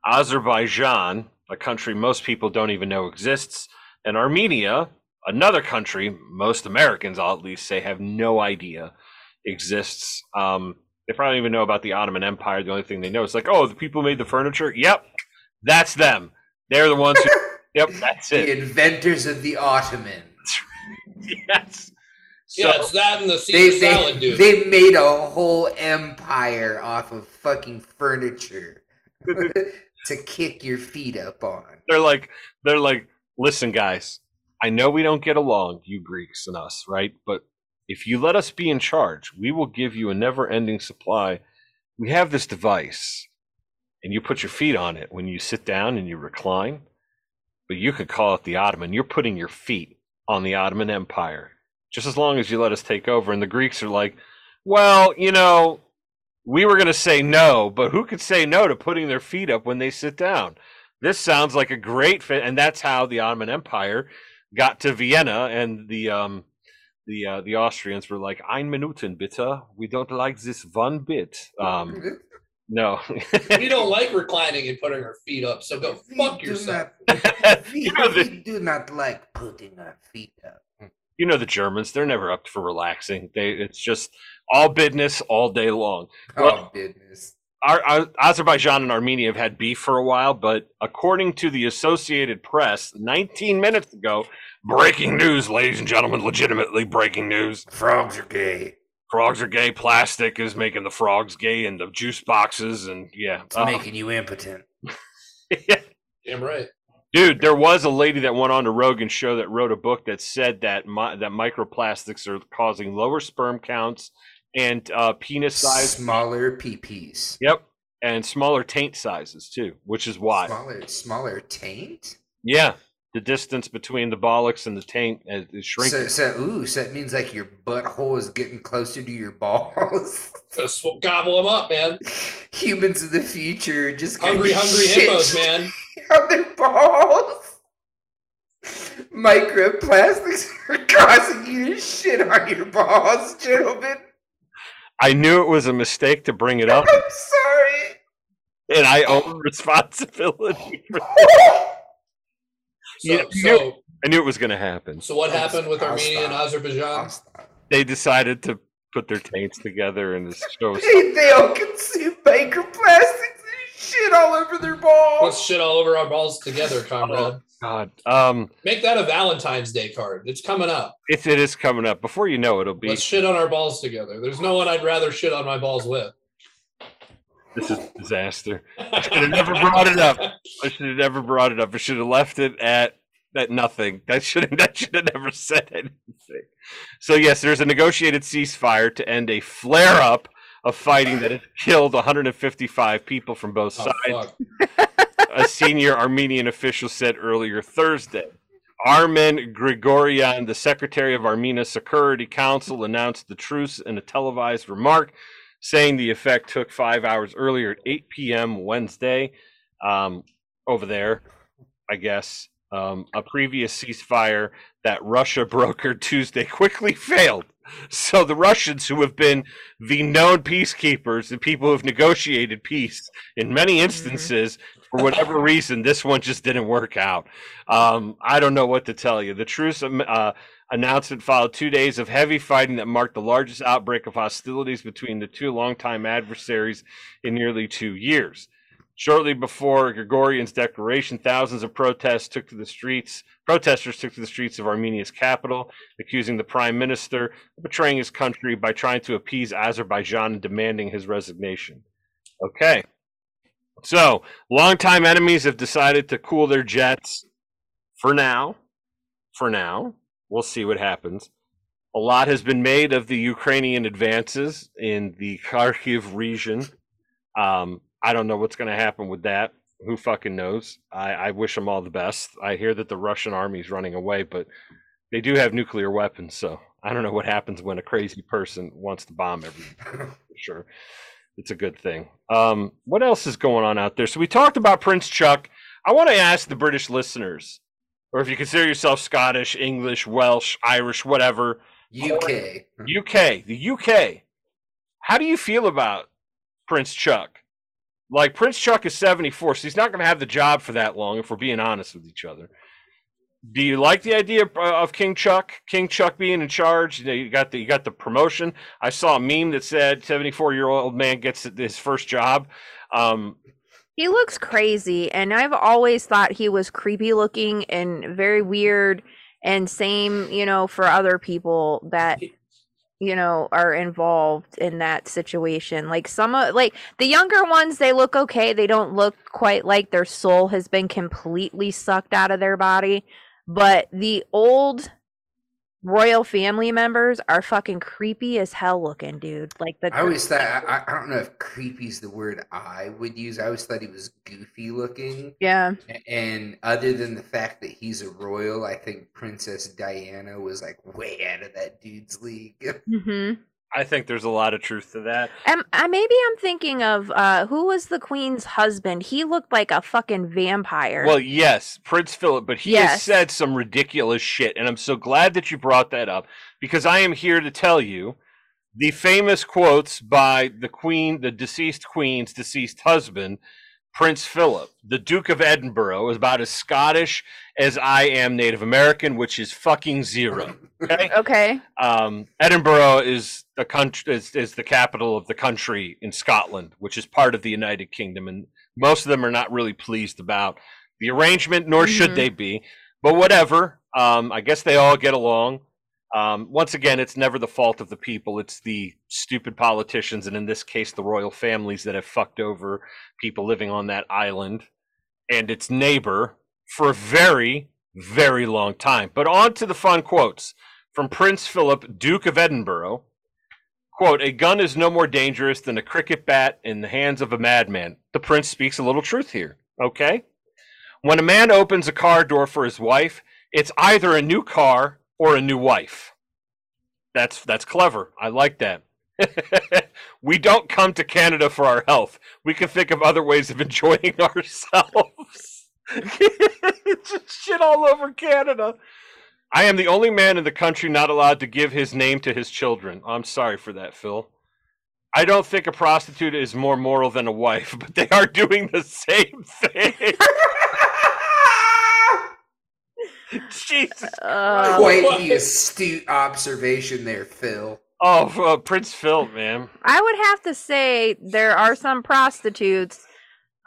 Azerbaijan, a country most people don't even know exists, and Armenia, another country most Americans, I'll at least say, have no idea exists. Um, they probably don't even know about the Ottoman Empire. The only thing they know is like, oh, the people who made the furniture. Yep, that's them. They're the ones who. yep, that's it. The inventors of the Ottoman. yes. yeah, it's that and the They, salad, they, dude. they made a whole empire off of fucking furniture to kick your feet up on. they're like they're like listen guys i know we don't get along you greeks and us right? But if you let us be in charge we will give you a never ending supply. We have this device and you put your feet on it when you sit down and you recline but you could call it the ottoman. You're putting your feet on the ottoman empire just as long as you let us take over. And the greeks are like well you know we were going to say no but who could say no to putting their feet up when they sit down? This sounds like a great fit and that's how the ottoman empire got to vienna and the um the uh, the austrians were like ein minuten bitte we don't like this one bit um no we don't like reclining and putting our feet up, so go We fuck do yourself. not- we, You know the- we do not like putting our feet up. you know the germans they're never up for relaxing they it's just all business all day long Oh, business. Our, our, Azerbaijan and Armenia have had beef for a while, but according to the Associated Press, 19 minutes ago, breaking news, ladies and gentlemen, legitimately breaking news. Frogs are gay. Frogs are gay. Plastic is making the frogs gay, and the juice boxes, and yeah, It's Uh, making you impotent. yeah. Damn right. dude. There was a lady that went on to Rogan's show that wrote a book that said that mi- that microplastics are causing lower sperm counts and uh, penis size. Smaller peepees. Yep, and smaller taint sizes too, which is why. Smaller, smaller taint. Yeah, the distance between the bollocks and the taint is, is shrinking. So, so, ooh, so that means like your butthole is getting closer to your balls. Just sw- gobble them up, man. Humans of the future just gonna Hungry, hungry shit hippos, man. On their balls. Microplastics are causing you to shit on your balls, gentlemen. I knew it was a mistake to bring it up, I'm sorry. and I own responsibility. For So, Yeah, so, I knew it was going to happen. so what happened with I'll Armenia and. Azerbaijan? They decided to put their taints together and show. They, they all consume microplastics and shit all over their Let's balls. shit all over our balls together, comrade. God, um, Make that a Valentine's Day card. It's coming up. it, it is coming up. Before you know, it, it'll be. Let's shit on our balls together. There's no one I'd rather shit on my balls with. This is a disaster. I should have never brought it up. I should have never brought it up. I should have left it at that nothing. That should have that should have never said anything. So yes, there's a negotiated ceasefire to end a flare up of fighting that has killed 155 people from both Oh, sides. a senior Armenian official said earlier Thursday. Armen Grigoryan, the secretary of Armenia Security Council, announced the truce in a televised remark, saying the effect took five hours earlier at 8 p.m. Wednesday. Um, over there, I guess. Um, a previous ceasefire that Russia brokered Tuesday quickly failed. So the Russians, who have been the known peacekeepers, the people who have negotiated peace in many instances, for whatever reason, this one just didn't work out. Um, I don't know what to tell you. The truce um, uh, announcement followed two days of heavy fighting that marked the largest outbreak of hostilities between the two longtime adversaries in nearly two years. Shortly before Grigoryan's declaration, thousands of protests took to the streets. Protesters took to the streets of Armenia's capital, accusing the prime minister of betraying his country by trying to appease Azerbaijan and demanding his resignation. Okay. So, longtime enemies have decided to cool their jets for now. For now. We'll see what happens. A lot has been made of the Ukrainian advances in the Kharkiv region. Um, I don't know what's going to happen with that. Who fucking knows? I, I wish them all the best. I hear that the Russian army is running away, but they do have nuclear weapons, so I don't know what happens when a crazy person wants to bomb everything. For sure, it's a good thing. Um, what else is going on out there? So we talked about Prince Chuck. I want to ask the British listeners, or if you consider yourself Scottish, English, Welsh, Irish, whatever, UK. UK, the UK. How do you feel about Prince Chuck? Like Prince Chuck is 74, so he's not going to have the job for that long if we're being honest with each other. Do you like the idea of, uh, of King Chuck? King Chuck being in charge. You, you got the you got the promotion. I saw a meme that said 74 year old man gets his first job. Um, He looks crazy, and I've always thought he was creepy looking and very weird. And same, you know, for other people that you know are involved in that situation. Like some of like the younger ones, they look okay. They don't look quite like their soul has been completely sucked out of their body. But the old royal family members are fucking creepy as hell looking, dude. Like the I always thought I, I don't know if creepy's the word I would use. I always thought he was goofy looking. yeah. And other than the fact that he's a royal, I think Princess Diana was like way out of that dude's league. hmm I think there's a lot of truth to that. Um, I maybe I'm thinking of uh, who was the queen's husband? He looked like a fucking vampire. Well, yes, Prince Philip, but he has said some ridiculous shit, and I'm so glad that you brought that up because I am here to tell you the famous quotes by the queen, the deceased queen's deceased husband, Prince Philip, the Duke of Edinburgh, is about as Scottish as I am Native American, which is fucking zero. Okay. okay. um, Edinburgh is the country is, is the capital of the country in Scotland, which is part of the United Kingdom, and most of them are not really pleased about the arrangement, nor should Mhm. they be. But whatever. Um, I guess they all get along. Um, once again, it's never the fault of the people; it's the stupid politicians, and in this case, the royal families that have fucked over people living on that island and its neighbor for a very, very long time. But on to the fun quotes from Prince Philip, Duke of Edinburgh. Quote, a gun is no more dangerous than a cricket bat in the hands of a madman. The prince speaks a little truth here, okay? When a man opens a car door for his wife, it's either a new car or a new wife. That's that's clever. I like that. we don't come to Canada for our health. We can think of other ways of enjoying ourselves. Shit all over Canada. I am the only man in the country not allowed to give his name to his children. I'm sorry for that, Phil. I don't think a prostitute is more moral than a wife, but they are doing the same thing. Jesus. Uh, Quite the astute observation there, Phil. Oh, uh, Prince Phil, man. I would have to say there are some prostitutes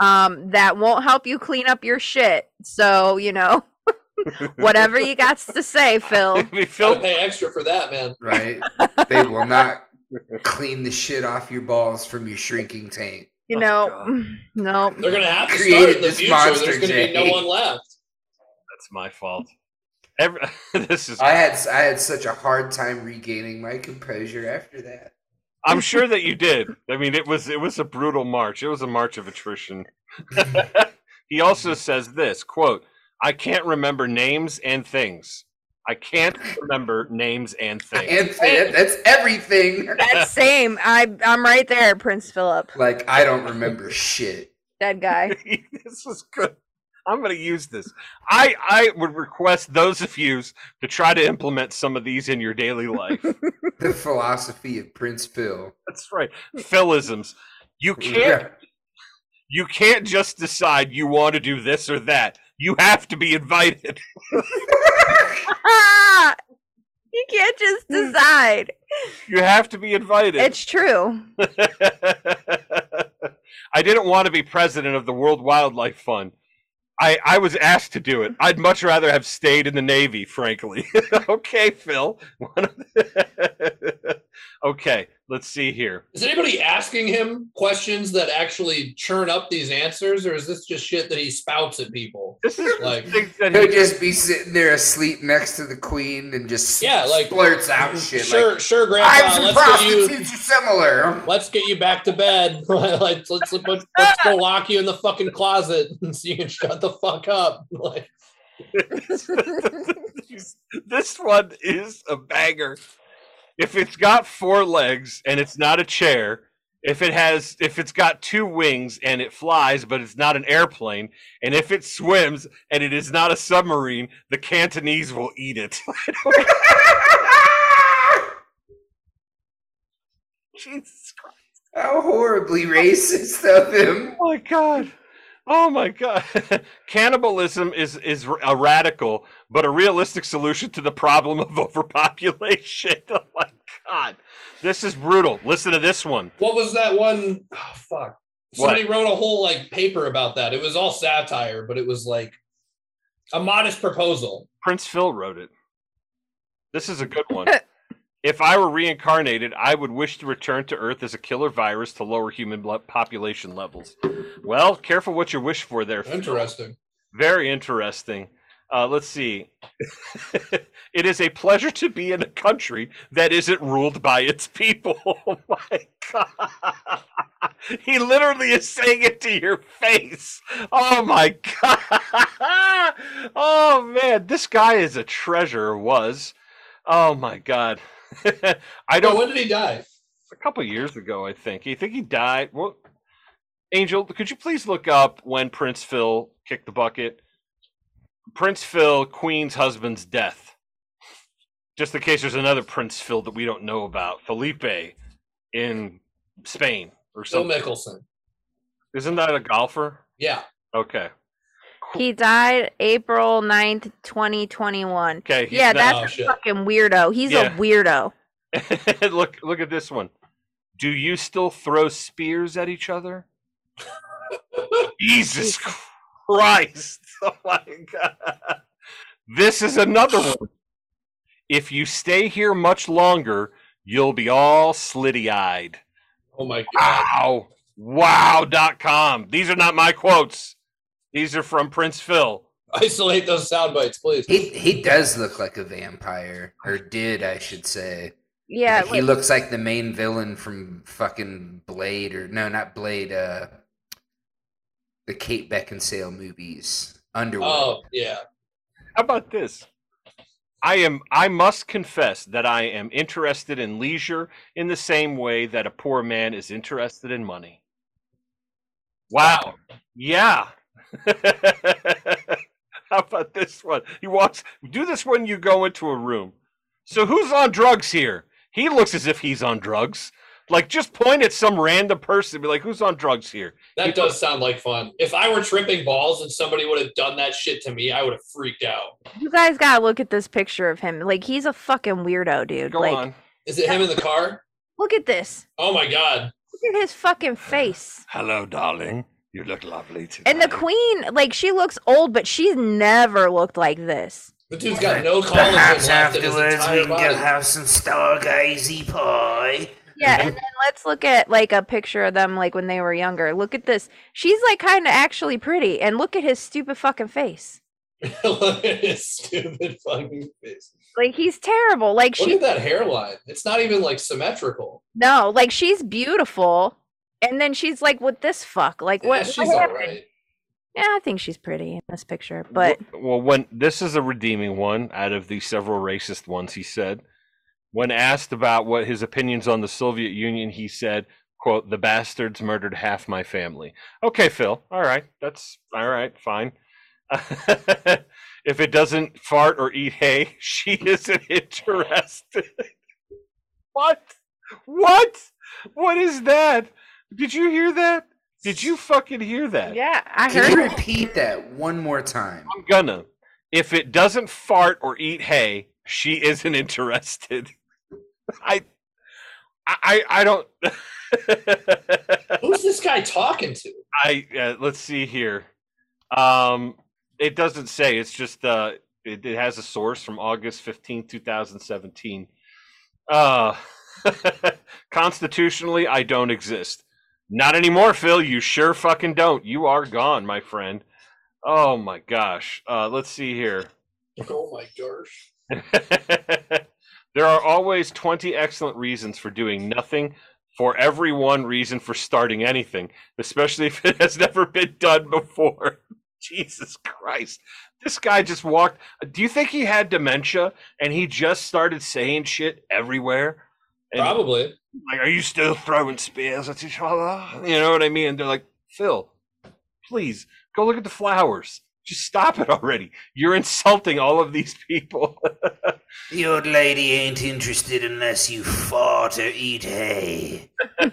um, that won't help you clean up your shit. So you know, whatever you got to say, Phil. I mean, I'll Phil, pay extra for that, man. Right? they will not clean the shit off your balls from your shrinking tank. You Oh, know, God. no. They're gonna have to Created start in the future. There's gonna be no one left. that's my fault. Every, this is. I had I had such a hard time regaining my composure after that. I'm sure that you did. I mean, it was it was a brutal march. It was a march of attrition. he also says this quote: "I can't remember names and things. I can't remember names and things." And th- that's everything. That's same. I I'm right there, Prince Philip. Like I don't remember shit. Dead guy. this was good. I'm going to use this. I I would request those of you to try to implement some of these in your daily life. The philosophy of Prince Phil. That's right. Philisms. You can't Yeah. you can't just decide you want to do this or that. You have to be invited. You can't just decide. You have to be invited. It's true. I didn't want to be president of the World Wildlife Fund. I, I was asked to do it. I'd much rather have stayed in the Navy, frankly. okay, Phil. okay, let's see here. Is anybody asking him questions that actually churn up these answers, or is this just shit that he spouts at people? This is like he'll he, just be sitting there asleep next to the queen and just Yeah, like- blurts out shit Sure, like, sure, "Hives Grandpa. and Let's get you. are similar." Let's get you back to bed. let's let's let's, let's go lock you in the fucking closet and so you can shut the fuck up. Like, this one is a banger. If it's got four legs and it's not a chair, if it has if it's got two wings and it flies but it's not an airplane, and if it swims and it is not a submarine, the Cantonese will eat it. Jesus Christ. How horribly racist of him. Oh my god. Oh my god. Cannibalism is is a radical but a realistic solution to the problem of overpopulation. Oh my god. This is brutal. Listen to this one. what was that one? Oh fuck. Somebody wrote a whole like paper about that. It was all satire, but it was like a modest proposal. Prince Phil wrote it. This is a good one. If I were reincarnated, I would wish to return to Earth as a killer virus to lower human population levels. Well, careful what you wish for there. Interesting. Very interesting. Uh, let's see. it is a pleasure to be in a country that isn't ruled by its people. Oh my god. He literally is saying it to your face. Oh my god. Oh man, this guy is a treasure, was. Oh my god. I don't when did he die? a couple years ago, I think. You think he died? Well, Angel, could you please look up when Prince Phil kicked the bucket? Prince Phil, Queen's husband's death. Just in case there's another Prince Phil that we don't know about. Felipe in Spain or Phil something. Mickelson. Isn't that a golfer? Yeah. Okay. He died April 9th, 2021. Okay. Yeah, not- that's Oh, a shit. fucking weirdo. He's Yeah. a weirdo. look look at this one. Do you still throw spears at each other? Jesus Christ. Oh my god. This is another one. If you stay here much longer, you'll be all slitty eyed. Oh my god. Wow. Wow.com. These are not my quotes. These are from Prince Phil. Isolate those sound bites, please. He he does look like a vampire, or did I should say? Yeah, Like, he looks like the main villain from fucking Blade, or no, not Blade. Uh, the Kate Beckinsale movies, Underworld. Oh yeah. How about this? I am I must confess that I am interested in leisure in the same way that a poor man is interested in money. Wow. Yeah. How about this one? He walks do this when you go into a room. So who's on drugs here? He looks as if he's on drugs. Like just point at some random person and be like, who's on drugs here? That does sound like fun. If I were tripping balls and somebody would have done that shit to me, I would have freaked out. You guys gotta look at this picture of him. Like he's a fucking weirdo, dude. Go like, on. Is it him in the car? look at this. Oh my god. Look at his fucking face. Hello, darling. You look lovely today. And the queen, like she looks old, but she's never looked like this. The dude's got no collagen Perhaps left in his afterwards entire we can body. have some stargazy pie. Yeah, and then let's look at like a picture of them like when they were younger. Look at this. She's like kind of actually pretty, and look at his stupid fucking face. Look at his stupid fucking face. Like he's terrible. Like Look she at that hairline. It's not even like symmetrical. no, like she's beautiful, and then she's like "What this fuck. Like Yeah, what? she's what all happened? right. Yeah, I think she's pretty in this picture, but well, when this is a redeeming one out of the several racist ones, he said. When asked about what his opinions on the Soviet Union, he said, "quote The bastards murdered half my family." Okay, Phil. All right, that's all right. Fine. if it doesn't fart or eat hay, she isn't interested. what? What? What is that? Did you hear that? Did you fucking hear that? Yeah, I Can you repeat that one more time? I'm gonna. If it doesn't fart or eat hay, she isn't interested. I, I, I don't. Who's this guy talking to? I uh, let's see here. Um, it doesn't say. It's just uh, it, it has a source from August fifteenth, 2017. Uh, constitutionally, I don't exist. Not anymore, Phil. You sure fucking don't. You are gone, my friend. Oh my gosh. Uh, let's see here. Oh my gosh. there are always 20 excellent reasons for doing nothing for every one reason for starting anything, especially if it has never been done before. Jesus Christ. This guy just walked. Do you think he had dementia and he just started saying shit everywhere? And Probably. like, are you still throwing spears at each other? You know what I mean? And they're like, Phil, please go look at the flowers. Just stop it already. You're insulting all of these people. The old lady ain't interested unless you fart or eat hay.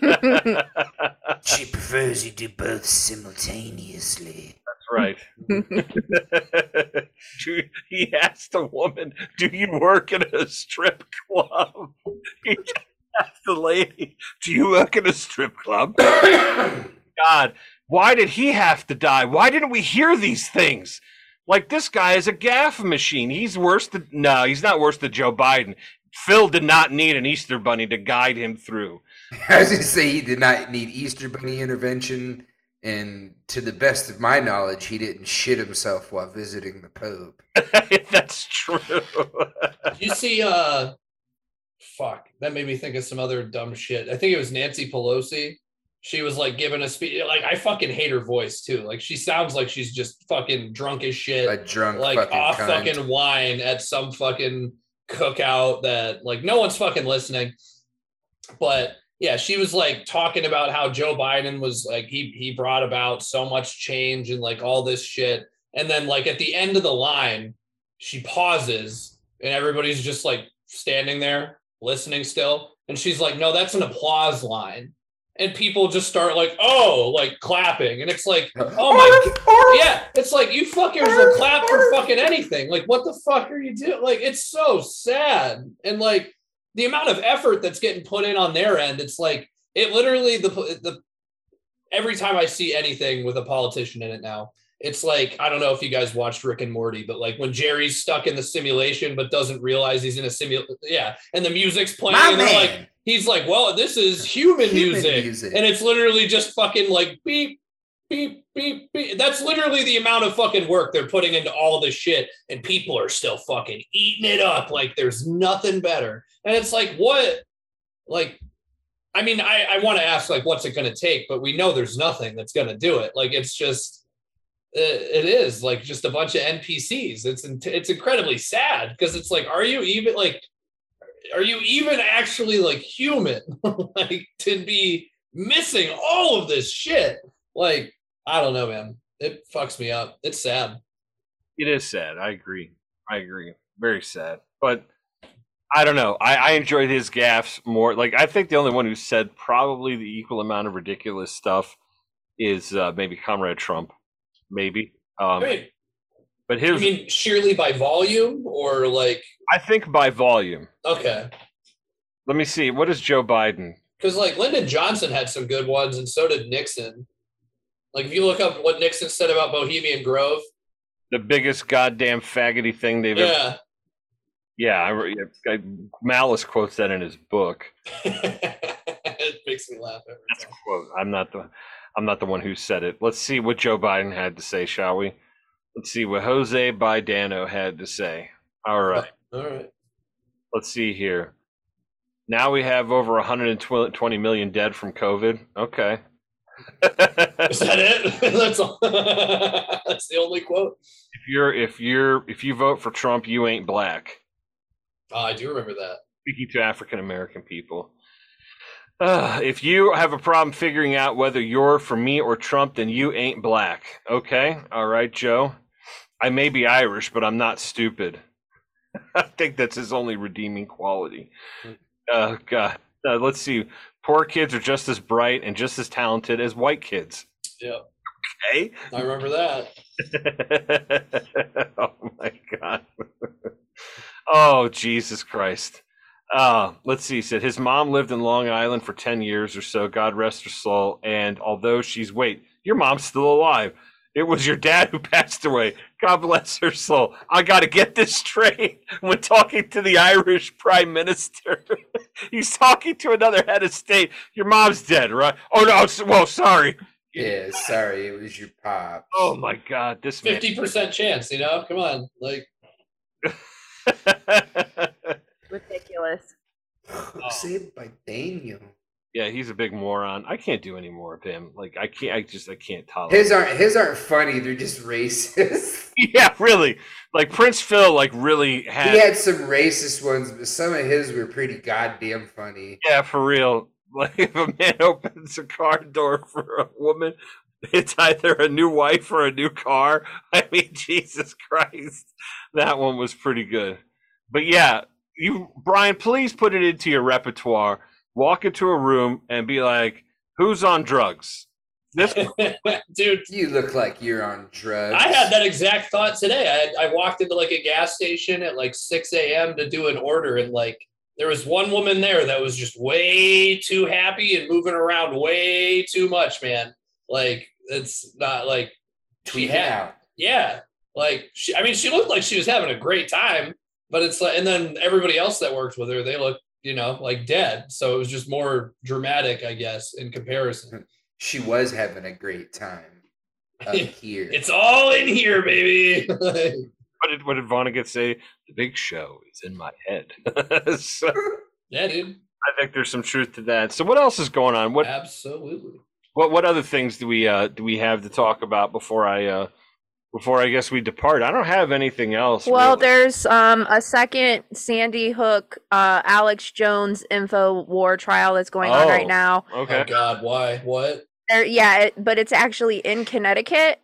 She prefers you do both simultaneously. That's right. Do- he asked the woman, "Do you work in a strip club?" He asked the lady, "Do you work in a strip club?" God, why did he have to die? Why didn't we hear these things? Like this guy is a gaff machine. He's worse than no, he's not worse than Joe Biden. Phil did not need an Easter bunny to guide him through. I was going to say he did not need Easter Bunny intervention, and to the best of my knowledge, he didn't shit himself while visiting the Pope. That's true. you see uh fuck. That made me think of some other dumb shit. I think it was nancy pelosi. She was like giving a speech like i fucking hate her voice too. Like she sounds like she's just fucking drunk as shit. A drunk like fucking off cunt. fucking wine at some fucking cookout that like no one's fucking listening. But yeah she was like talking about how joe biden was like he he brought about so much change and like all this shit. And then like at the end of the line she pauses and everybody's just like standing there listening still. And she's like no that's an applause line. And people just start like oh like clapping. And it's like oh my yeah it's like you fuckers will clap for fucking anything. Like what the fuck are you doing like it's so sad. And like the amount of effort that's getting put in on their end it's like it literally the the every time i see anything with a politician in it now it's like I don't know if you guys watched Rick and Morty, but like when Jerry's stuck in the simulation but doesn't realize he's in a simul yeah, and the music's playing, My and they're like he's like, well, this is human, Human music. music. and it's literally just fucking like beep, beep, beep, beep. That's literally the amount of fucking work they're putting into all this shit, and people are still fucking eating it up like there's nothing better. And it's like, what, like. I mean, I, I want to ask like, what's it going to take? But we know there's nothing that's going to do it. Like, it's just, it is like just a bunch of NPCs. It's it's incredibly sad because it's like, are you even like, are you even actually like human? like to be missing all of this shit? Like, I don't know, man. It fucks me up. It's sad. It is sad. I agree. I agree. Very sad. But I don't know. I, I enjoyed his gaffes more. Like I think the only one who said probably the equal amount of ridiculous stuff is uh, maybe Comrade Trump. Maybe. Um, I mean, but you his, mean sheerly by volume or like I think by volume. okay? Let me see. What is Joe Biden? Because like Lyndon Johnson had some good ones, and so did Nixon. Like if you look up what Nixon said about Bohemian Grove, The biggest goddamn faggoty thing they've ever. yeah, Yeah, I, I, Malice quotes that in his book. it makes me laugh every That's a quote. I'm not the I'm not the one who said it. Let's see what Joe Biden had to say, shall we? Let's see what Jose Bidano had to say. All right. All right. Let's see here. Now we have over 120 million dead from COVID. Okay. Is that it? That's all. That's the only quote. if you're if you're if you vote for Trump, you ain't black. Oh, I do remember that. Speaking to African American people. Uh, if you have a problem figuring out whether you're for me or Trump, then you ain't black. Okay? All right, Joe. I may be Irish, but I'm not stupid. I think that's his only redeeming quality. Oh God. Uh, let's see. Poor kids are just as bright and just as talented as white kids. Yeah, Okay. I remember that. oh my God. oh Jesus Christ. Uh, let's see. He said his mom lived in Long Island for 10 years or so. God rest her soul. And although she's, wait, your mom's still alive. It was your dad who passed away. God bless her soul. I got to get this straight. When talking to the Irish prime minister, he's talking to another head of state. Your mom's dead, right? Oh, no. Well, sorry. Yeah, sorry, it was your pop. Oh, my God. This. Fifty percent chance. You know, come on. Like, Ridiculous. Saved by Daniel. yeah, he's a big moron. I can't do any more of him. Like, I can't, I just, I can't tolerate His aren't his aren't funny. They're just racist. Yeah, really. Like Prince Phil, like really had, he had some racist ones, but some of his were pretty goddamn funny. yeah, for real. Like if a man opens a car door for a woman, it's either a new wife or a new car. I mean, Jesus Christ, that one was pretty good. But yeah, you, Brian, please put it into your repertoire. Walk into a room and be like, "Who's on drugs?" This dude, You look like you're on drugs. I had that exact thought today. I, I walked into like a gas station at like 6 a.m. to do an order, and like there was one woman there that was just way too happy and moving around way too much, man. Like it's not like she tweeting had, out. yeah. Like she, I mean, she looked like she was having a great time, but it's like, and then everybody else that worked with her, they looked, you know, like dead. So it was just more dramatic, I guess, in comparison. She was having a great time up here. It's all in here, baby. What did what did Vonnegut say? The big show is in my head. so yeah, dude. I think there's some truth to that. So what else is going on? What Absolutely. what what other things do we uh do we have to talk about before I uh before I guess we depart? I don't have anything else. Well, really. there's um a second Sandy Hook, uh, Alex Jones info war trial that's going on Oh. right now. okay. Oh God, why? What? There, yeah, it, but it's actually in Connecticut.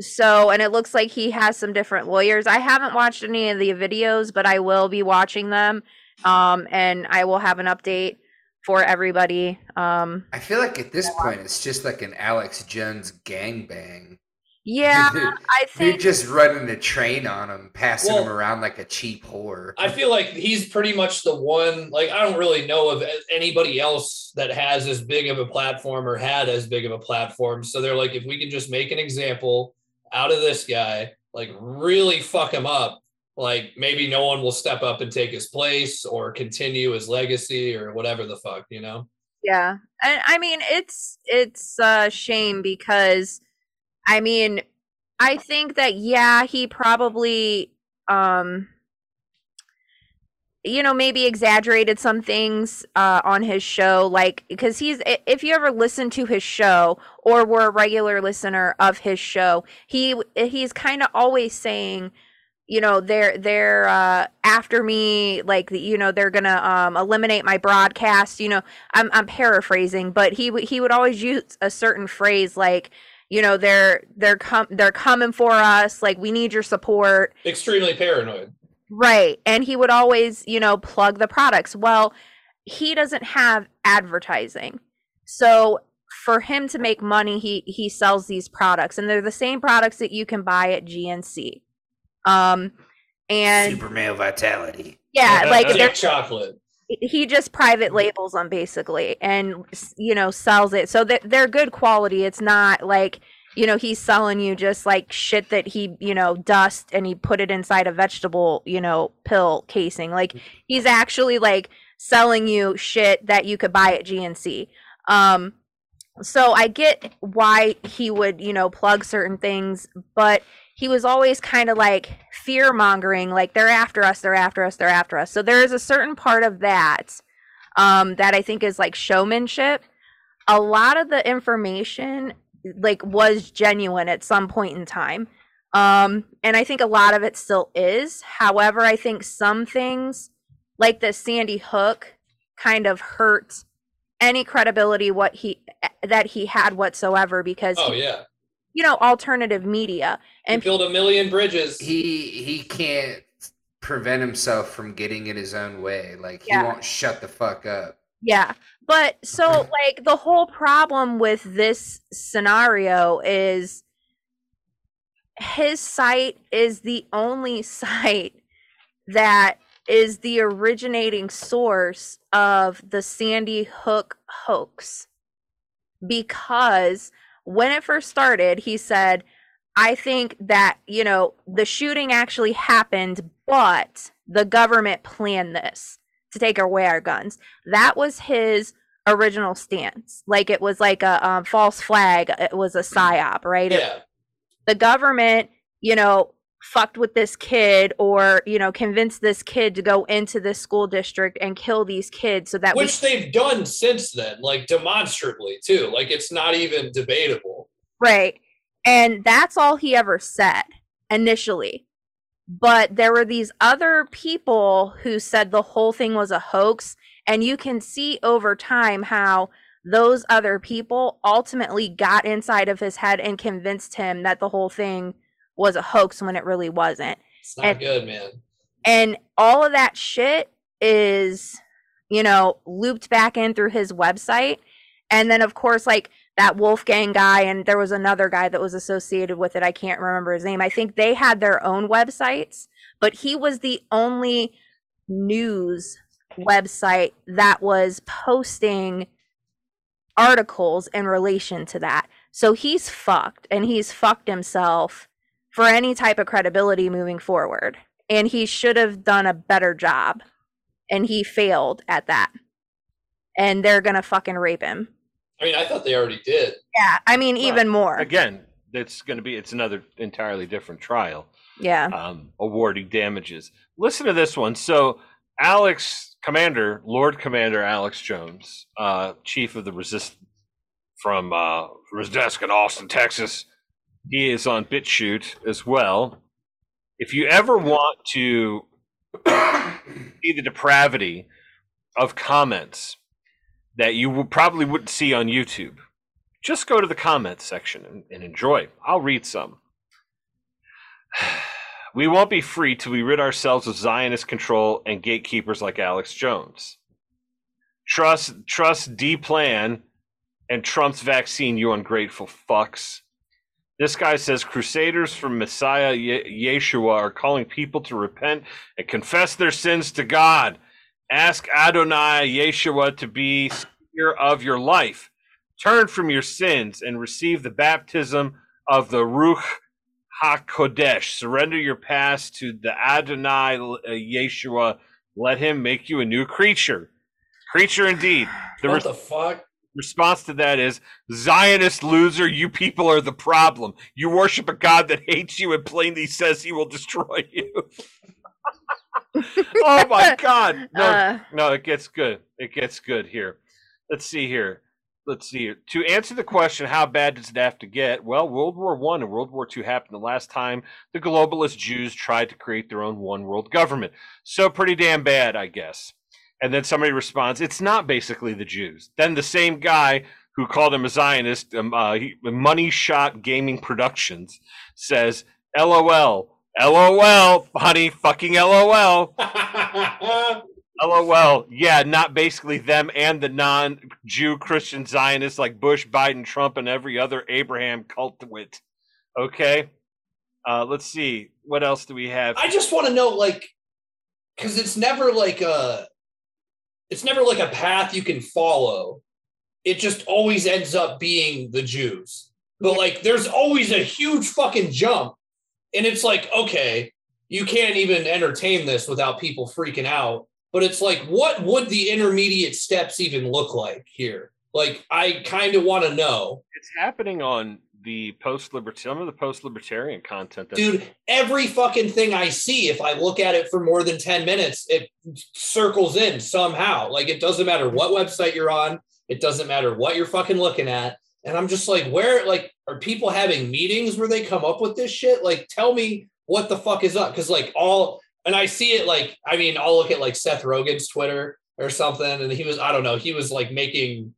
So, and it looks like he has some different lawyers. I haven't watched any of the videos, but I will be watching them. Um, and I will have an update for everybody. Um, I feel like at this point it's just like an Alex Jones gangbang. Yeah, They're- I They're just running a train on him, passing Well- him around like a cheap whore. I feel like he's pretty much the one. Like, I don't really know of anybody else that has as big of a platform or had as big of a platform. So they're like, if we can just make an example out of this guy, like really fuck him up, like maybe no one will step up and take his place or continue his legacy or whatever the fuck, you know? Yeah. And I mean it's it's a shame because I mean I think that yeah, he probably um you know maybe exaggerated some things uh on his show like because he's if you ever listen to his show or were a regular listener of his show he he's kind of always saying you know they're they're uh after me like you know they're gonna um eliminate my broadcast you know i'm i'm paraphrasing but he would he would always use a certain phrase like you know they're they're com- they're coming for us like we need your support Extremely paranoid. right and he would always you know plug the products well he doesn't have advertising so for him to make money he he sells these products and they're the same products that you can buy at gnc um and Super male vitality. yeah like Thick they're chocolate. He just private labels them basically and you know sells it. So they're, they're good quality. It's not like you know he's selling you just like shit that he you know dust and he put it inside a vegetable you know pill casing. Like he's actually like selling you shit that you could buy at gnc um so i get why he would you know plug certain things but he was always kind of like fear mongering like they're after us they're after us they're after us. So there is a certain part of that um that i think is like showmanship. A lot of the information like was genuine at some point in time um and i think a lot of it still is. However i think some things like the sandy hook kind of hurt any credibility what he that he had whatsoever because Oh he- yeah. You know alternative media and build a million bridges. He he can't prevent himself from getting in his own way. Like he Yeah. won't shut the fuck up. Yeah. But so like the whole problem with this scenario is his site is the only site that is the originating source of the Sandy Hook hoax. Because when it first started, he said, I think that, you know, the shooting actually happened, but the government planned this to take away our guns. That was his original stance. Like it was like a um, false flag. It was a psyop, right? It- Yeah. the government, you know, fucked with this kid or, you know, convinced this kid to go into this school district and kill these kids so that we Which they've done since then, like demonstrably too. Like it's not even debatable. Right. And that's all he ever said initially. But there were these other people who said the whole thing was a hoax. And you can see over time how those other people ultimately got inside of his head and convinced him that the whole thing was a hoax when it really wasn't. It's not And- good, man. And all of that shit is, you know, looped back in through his website. And then, of course, like that Wolfgang guy, and there was another guy that was associated with it. I can't remember his name. I think they had their own websites, but he was the only news website that was posting articles in relation to that. So he's fucked and he's fucked himself for any type of credibility moving forward. And he should have done a better job. And he failed at that. And they're going to fucking rape him. I mean, I thought they already did. Yeah. I mean, Well, even more. Again, it's going to be it's another entirely different trial. Yeah. um, awarding damages. Listen to this one. So, Alex Commander, Lord Commander Alex Jones, uh, chief of the resistance from uh, from his desk in Austin, Texas. He is on BitChute as well. If you ever want to see the depravity of comments that you probably wouldn't see on YouTube, just go to the comments section and, and enjoy. I'll read some. We won't be free till we rid ourselves of Zionist control and gatekeepers like Alex Jones. Trust, trust D Plan and Trump's vaccine, you ungrateful fucks. This guy says Crusaders from Messiah Ye- Yeshua are calling people to repent and confess their sins to God. Ask Adonai Yeshua to be Savior of your life. Turn from your sins and receive the baptism of the Ruach HaKodesh. Surrender your past to the Adonai uh, Yeshua. Let him make you a new creature. Creature indeed. The what res- the fuck? Response to that is Zionist loser, you people are the problem. You worship a God that hates you and plainly says he will destroy you. oh my God. No, Uh, no, it gets good. It gets good here. Let's see here. Let's see here. To answer the question, how bad does it have to get? Well, World War One and World War Two happened the last time the globalist Jews tried to create their own one world government. So pretty damn bad, I guess. And then somebody responds, "It's not basically the Jews." Then the same guy who called him a Zionist, um, uh, he, Money Shot Gaming Productions, says, "LOL, LOL, honey, fucking LOL." LOL. Yeah, not basically them and the non Jew Christian Zionists like Bush, Biden, Trump, and every other Abraham cultwit. Okay. Uh, let's see. What else do we have? I just want to know, like, because it's never like a, it's never like a path you can follow. It just always ends up being the Jews. But like, there's always a huge fucking jump, and it's like, okay, you can't even entertain this without people freaking out. But it's like, what would the intermediate steps even look like here? Like, I kind of want to know. It's happening on the post libertarian, some of the post libertarian content. Dude, every fucking thing I see, if I look at it for more than 10 minutes, it circles in somehow. Like it doesn't matter what website you're on, it doesn't matter what you're fucking looking at. And I'm just like, where, like, are people having meetings where they come up with this shit? Like, tell me what the fuck is up. Cause, like, all, and I see it like, I mean, I'll look at like Seth Rogen's Twitter or something. And he was, I don't know, he was like making,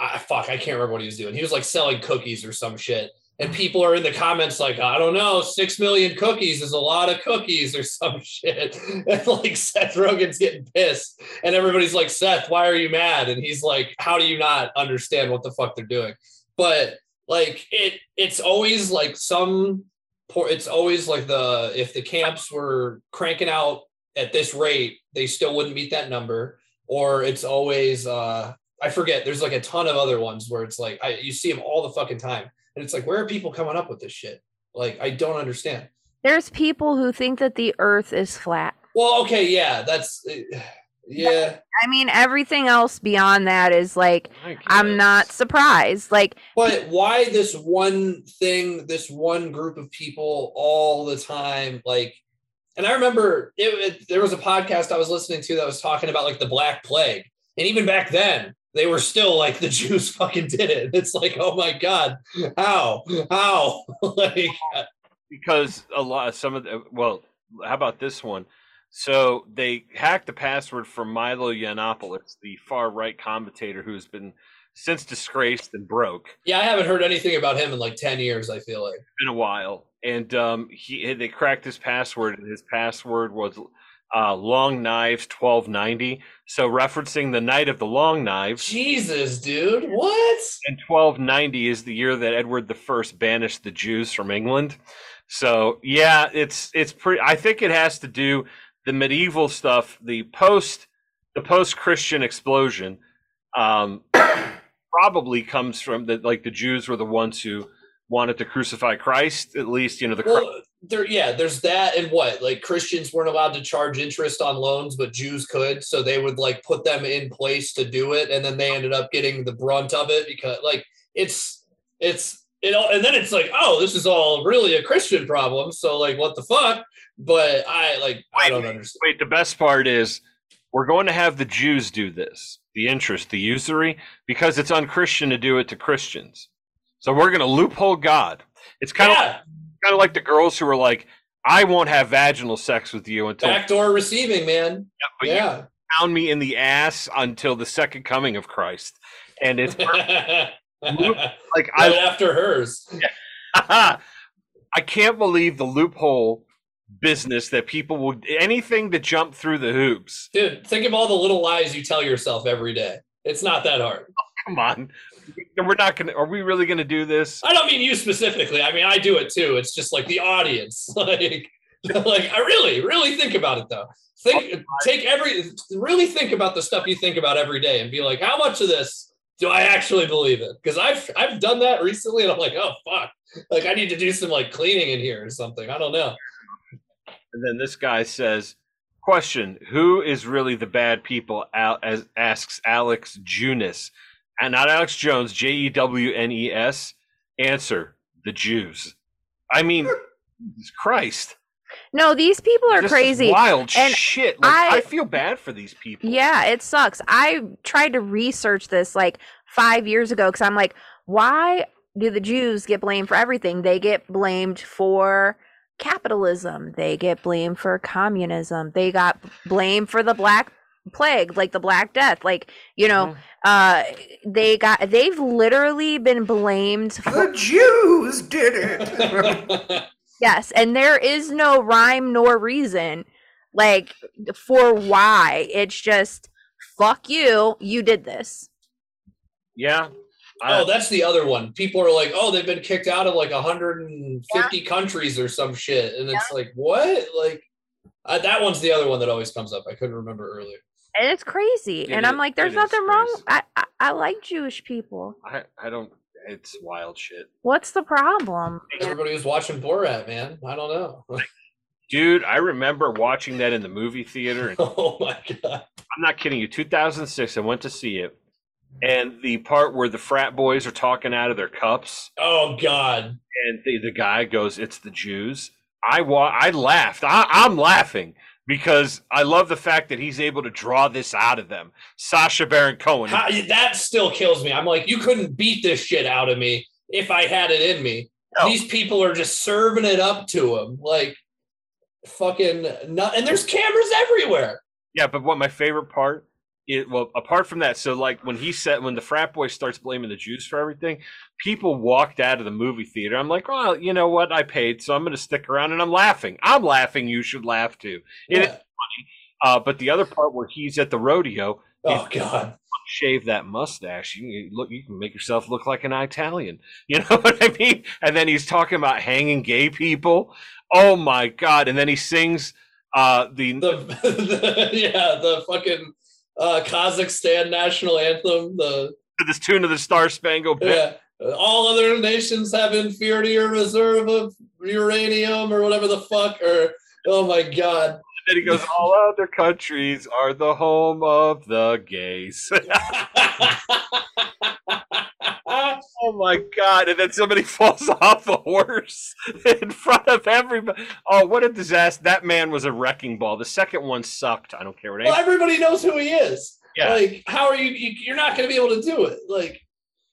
I fuck, I can't remember what he was doing. He was like selling cookies or some shit and people are in the comments like, I don't know, six million cookies is a lot of cookies or some shit. And like Seth Rogen's getting pissed. And everybody's like, Seth, why are you mad? And he's like, How do you not understand what the fuck they're doing? But like it it's always like some poor it's always like the if the camps were cranking out at this rate, they still wouldn't meet that number. Or it's always uh I forget. There's like a ton of other ones where it's like I you see them all the fucking time and it's like, where are people coming up with this shit? Like, I don't understand. There's people who think that the earth is flat. Well, okay, yeah, that's uh, yeah. I mean, everything else beyond that is like, I'm not surprised. Like, but why this one thing, this one group of people all the time? Like, and I remember it, it, there was a podcast I was listening to that was talking about like the Black Plague. And even back then, they were still like the Jews fucking did it. It's like, oh my god, how, how, like because a lot of some of the well, how about this one? So they hacked the password for Milo Yiannopoulos, the far right commentator who's been since disgraced and broke. Yeah, I haven't heard anything about him in like ten years. I feel like it's been a while, and um, he they cracked his password, and his password was uh, Long Knives 1290. So referencing the Night of the Long Knives. Jesus, dude, what? And 1290 is the year that Edward I banished the Jews from England. So yeah, it's it's pretty. I think it has to do the medieval stuff, the post the post Christian explosion. Um, probably comes from the like the Jews were the ones who wanted to crucify Christ. At least you know the. Well, there yeah there's that and what? Like christians weren't allowed to charge interest on loans but jews could so they would like put them in place to do it and then they ended up getting the brunt of it because like it's it's it all and then it's like oh this is all really a christian problem so like what the fuck? But i like wait, i don't understand wait the best part is we're going to have the jews do this the interest the usury because it's unchristian to do it to christians. So we're going to loophole god. It's kind yeah. of kind of like the girls who are like, I won't have vaginal sex with you until backdoor receiving, man. Yeah, yeah. pound me in the ass until the second coming of Christ, and it's like I after hers. I can't believe the loophole business that people will anything to jump through the hoops. Dude, think of all the little lies you tell yourself every day. It's not that hard. Oh, come on we're not gonna. Are we really gonna do this? I don't mean you specifically. I mean I do it too. It's just like the audience. Like, like I really, really think about it though. Think, take every, really think about the stuff you think about every day, and be like, how much of this do I actually believe it? Because I've I've done that recently, and I'm like, oh fuck, like I need to do some like cleaning in here or something. I don't know. And then this guy says, "Question: Who is really the bad people?" Al- as asks Alex Junis and not Alex Jones, J E W N E S. Answer: the Jews. I mean, Christ. No, these people are this crazy. Wild and shit. Like, I, I feel bad for these people. Yeah, it sucks. I tried to research this like five years ago because I'm like, why do the Jews get blamed for everything? They get blamed for capitalism. They get blamed for communism. They got blamed for the black plague, like the Black Death. Like, you know, mm-hmm. uh they got they've literally been blamed for The Jews did it. yes, and there is no rhyme nor reason like for why. It's just fuck you, you did this. Yeah. I, oh, that's the other one. People are like, "Oh, they've been kicked out of like 150 yeah. countries or some shit," and yeah. it's like, "What?" Like, uh, that one's the other one that always comes up. I couldn't remember earlier and it's crazy. It and is, I'm like, there's nothing wrong. I, I, I like Jewish people. I I don't. It's wild shit. What's the problem? Everybody was watching Borat, man. I don't know. Dude, I remember watching that in the movie theater. And oh my god! I'm not kidding you. 2006, I went to see it, and the part where the frat boys are talking out of their cups. Oh god! And the the guy goes, "It's the Jews." I wa- I laughed. I, I'm laughing because I love the fact that he's able to draw this out of them. Sacha Baron Cohen. How, that still kills me. I'm like, you couldn't beat this shit out of me if I had it in me. No. These people are just serving it up to him, like fucking. Not, and there's cameras everywhere. Yeah, but what my favorite part it well apart from that so like when he said when the frat boy starts blaming the jews for everything people walked out of the movie theater. I'm like well you know what? I paid so i'm going to stick around and i'm laughing. I'm laughing you should laugh too. It is Yeah. uh, but the other part where he's at the rodeo Oh God. shave that mustache you can look you can make yourself look like an italian. You know what i mean? And then he's talking about hanging gay people. Oh my god. And then he sings uh the, The, the yeah, the fucking uh, Kazakhstan national anthem. The this tune of the star spangled banner yeah, all other nations have inferior reserve of uranium or whatever the fuck. Or oh my god. And he goes, All other countries are the home of the gays. oh my God. And then somebody falls off a horse in front of everybody. Oh, what a disaster. That man was a wrecking ball. The second one sucked. I don't care what well, everybody knows who he is. Yeah. Like, how are you? you you're not going to be able to do it. Like,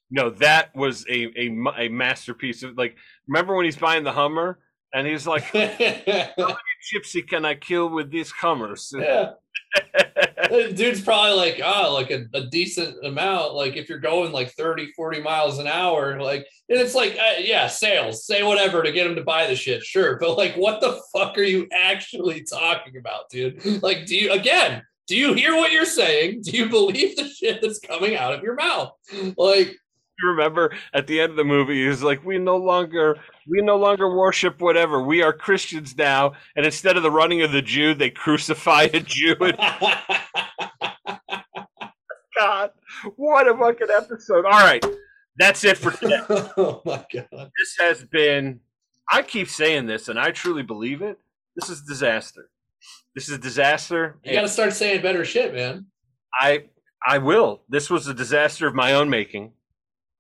No, that was a, a, a masterpiece. Of, like, remember when he's buying the Hummer? And he's like. Gypsy, can I kill with these Hummers? The Dude's probably like, ah, like a, a decent amount. Like if you're going like 30, 40 miles an hour, like, and it's like, uh, yeah, sales, say whatever to get him to buy the shit, sure. But like, what the fuck are you actually talking about, dude? Like, do you, again, do you hear what you're saying? Do you believe the shit that's coming out of your mouth? Like, you remember at the end of the movie he's like we no longer we no longer worship whatever. We are christians now and instead of the running of the jew they crucify a jew. And god what a fucking episode. All right that's it for today. Oh my God. this has been i keep saying this and i truly believe it. This is disaster. This is a disaster. You got to start saying better shit, man. i i will. This was a disaster of my own making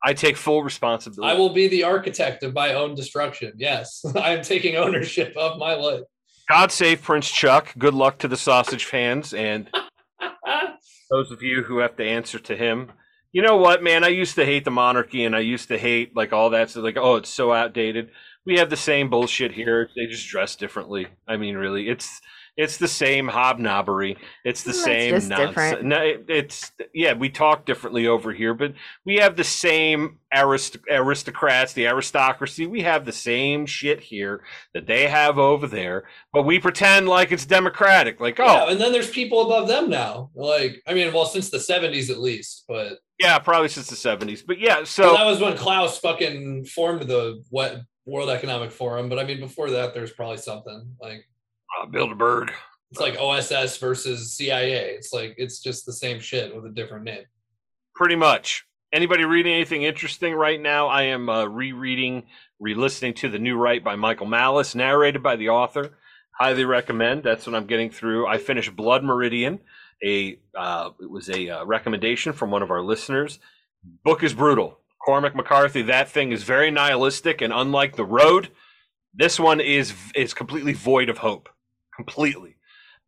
i take full responsibility I will be the architect of my own destruction. Yes, I am taking ownership of my life. God save Prince Chuck. Good luck to the sausage fans and those of you who have to answer to him. You know what, man? I used to hate the monarchy and I used to hate like all that. So like, oh, it's so outdated. We have the same bullshit here. They just dress differently. I mean, really, it's it's the same hobnobbery. It's the That's same just nonsense. different. No, it, it's yeah, we talk differently over here, but we have the same arist- aristocrats, the aristocracy. We have the same shit here that they have over there, but we pretend like it's democratic. Like, oh, Yeah, and then there's people above them now. Like, I mean, well, since the 70s at least, but Yeah, probably since the seventies. But yeah, so so that was when Klaus fucking formed the what World Economic Forum. But I mean, before that, there's probably something like uh, Bilderberg. it's like OSS versus CIA. It's like it's just the same shit with a different name. Pretty much. Anybody reading anything interesting right now? I am uh, rereading, re-listening to the New Right by Michael Malice, narrated by the author. Highly recommend. That's what I'm getting through. I finished Blood Meridian. A uh, it was a uh, recommendation from one of our listeners. Book is brutal. Cormac McCarthy. That thing is very nihilistic, and unlike The Road, this one is is completely void of hope. Completely.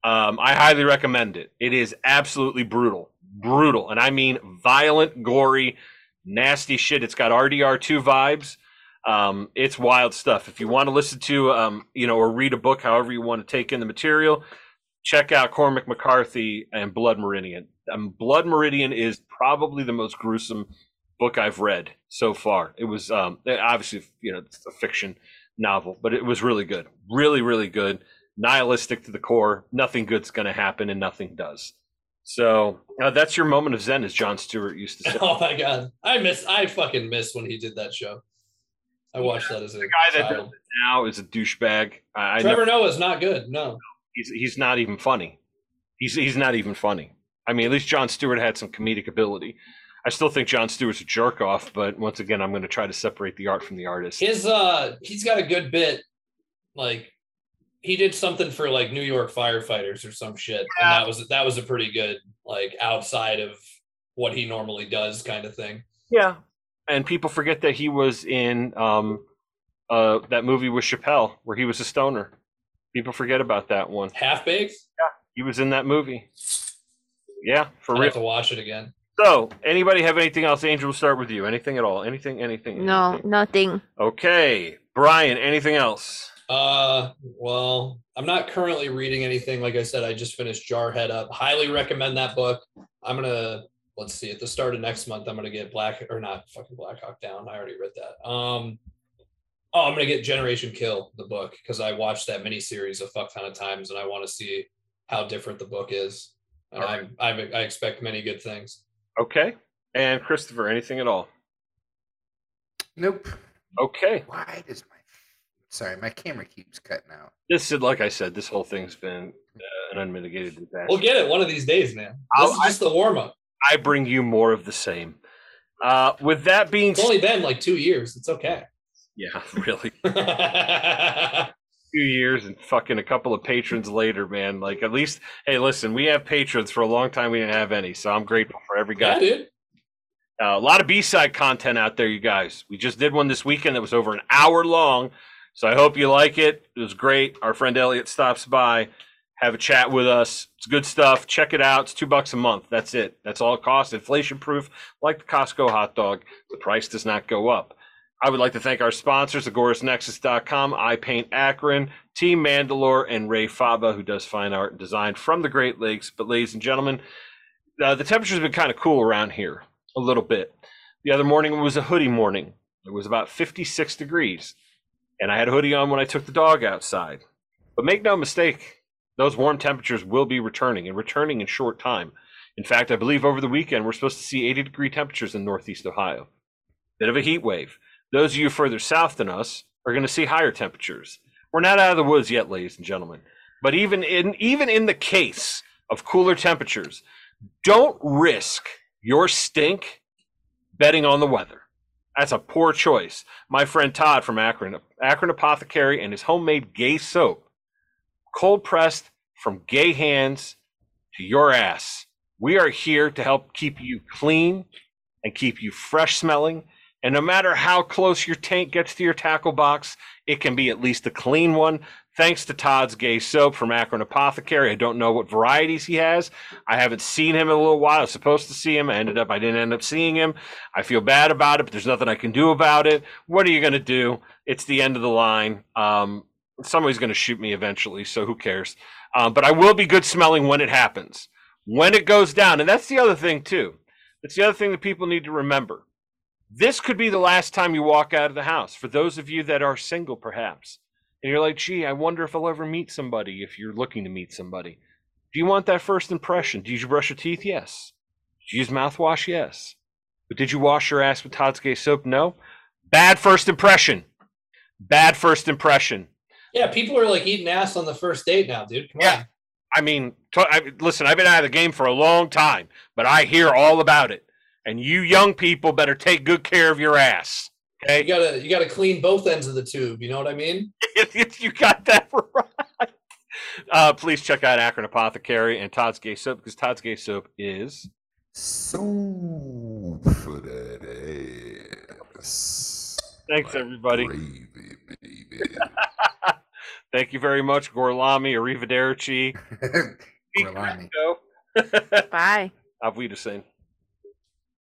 Um, I highly recommend it. It is absolutely brutal, brutal, and I mean violent, gory, nasty shit. It's got RDR2 vibes. Um, it's wild stuff. If you want to listen to, um, you know, or read a book, however you want to take in the material, check out Cormac McCarthy and Blood Meridian. Um, Blood Meridian is probably the most gruesome book I've read so far. It was um, obviously, you know, it's a fiction novel, but it was really good, really, really good nihilistic to the core. Nothing good's going to happen, and nothing does. So uh, that's your moment of zen, as Jon Stewart used to say. Oh my god, I miss. I fucking miss when he did that show. I watched that as a the guy that does child. it now is a douchebag. I, I Trevor know Noah's not good. No. he's he's not even funny. He's he's not even funny. I mean, at least Jon Stewart had some comedic ability. I still think Jon Stewart's a jerk off, but once again, I'm going to try to separate the art from the artist. His uh he's got a good bit like he did something for like New York firefighters or some shit. And that was that was a pretty good like outside of what he normally does kind of thing. Yeah, and people forget that he was in um, uh, that movie with Chappelle where he was a stoner. People forget about that one. Half baked? Yeah, he was in that movie. Yeah, for I real. have to watch it again. So, anybody have anything else? Angel, we'll start with you. Anything at all? Anything? Anything? No, nothing. Okay, Brian. Anything else? Uh well, I'm not currently reading anything. Like I said, I just finished Jarhead Up. Highly recommend that book. I'm gonna let's see at the start of next month. I'm gonna get Black or not fucking Black Hawk Down. I already read that. Um, oh, I'm gonna get Generation Kill the book because I watched that miniseries a fuck ton of times and I want to see how different the book is. And All I'm, I'm I expect many good things. Okay. And Christopher, anything at all? Nope. Okay. Why does my sorry my camera keeps cutting out? This is like I said, this whole thing's been uh, an unmitigated disaster. We'll get it one of these days, man. This I'll- is just the warm up. I bring you more of the same. Uh, with that being It's only been like two years. It's okay. yeah, really, two years and fucking a couple of patrons later, man. Like at least, hey, listen, we have patrons for a long time. We didn't have any, so I'm grateful for every guy. yeah, dude. Uh, a lot of B-side content out there, you guys. We just did one this weekend that was over an hour long, so I hope you like it. It was great. Our friend Elliot stops by, have a chat with us. It's good stuff. Check it out. It's two bucks a month. That's it. That's all it costs. Inflation proof, like the Costco hot dog. The price does not go up. I would like to thank our sponsors, AgorisNexus.com, I Paint Akron, Team Mandalore, and Ray Faba, who does fine art and design from the Great Lakes. But, ladies and gentlemen, uh, the temperature's been kind of cool around here a little bit. The other morning it was a hoodie morning. It was about 56 degrees, and I had a hoodie on when I took the dog outside. But make no mistake, those warm temperatures will be returning and returning in short time. In fact, I believe over the weekend we're supposed to see 80 degree temperatures in Northeast Ohio. Bit of a heat wave. Those of you further south than us are going to see higher temperatures. We're not out of the woods yet, ladies and gentlemen. But even in even in the case of cooler temperatures, don't risk your stink betting on the weather. That's a poor choice. My friend Todd from Akron, Akron Apothecary, and his homemade gay soap, cold pressed from gay hands to your ass. We are here to help keep you clean and keep you fresh smelling. And no matter how close your tank gets to your tackle box, it can be at least a clean one. Thanks to Todd's Gay Soap from Akron Apothecary. I don't know what varieties he has. I haven't seen him in a little while. I was supposed to see him. I ended up, I didn't end up seeing him. I feel bad about it, but there's nothing I can do about it. What are you going to do? It's the end of the line. Um, somebody's going to shoot me eventually, so who cares? Um, but I will be good smelling when it happens. When it goes down. And that's the other thing, too. That's the other thing that people need to remember. This could be the last time you walk out of the house. For those of you that are single, perhaps, and you're like, gee, I wonder if I'll ever meet somebody if you're looking to meet somebody. Do you want that first impression? Did you brush your teeth? Yes. Did you use mouthwash? Yes. But did you wash your ass with Todd's Gay soap? No. Bad first impression. Bad first impression. Yeah, people are like eating ass on the first date now, dude. Come Yeah. on. I mean, t- I, listen, I've been out of the game for a long time, but I hear all about it. And you young people better take good care of your ass. You gotta you gotta clean both ends of the tube. You know what I mean? you got that right. Uh, please check out Akron Apothecary and Todd's Gay Soap because Todd's Gay Soap is So for that ass. Thanks, Like everybody. Gravy, baby. Thank you very much, Gorlami, Arrivederci. Gorlami. Go. Bye. Auf Wiedersehen.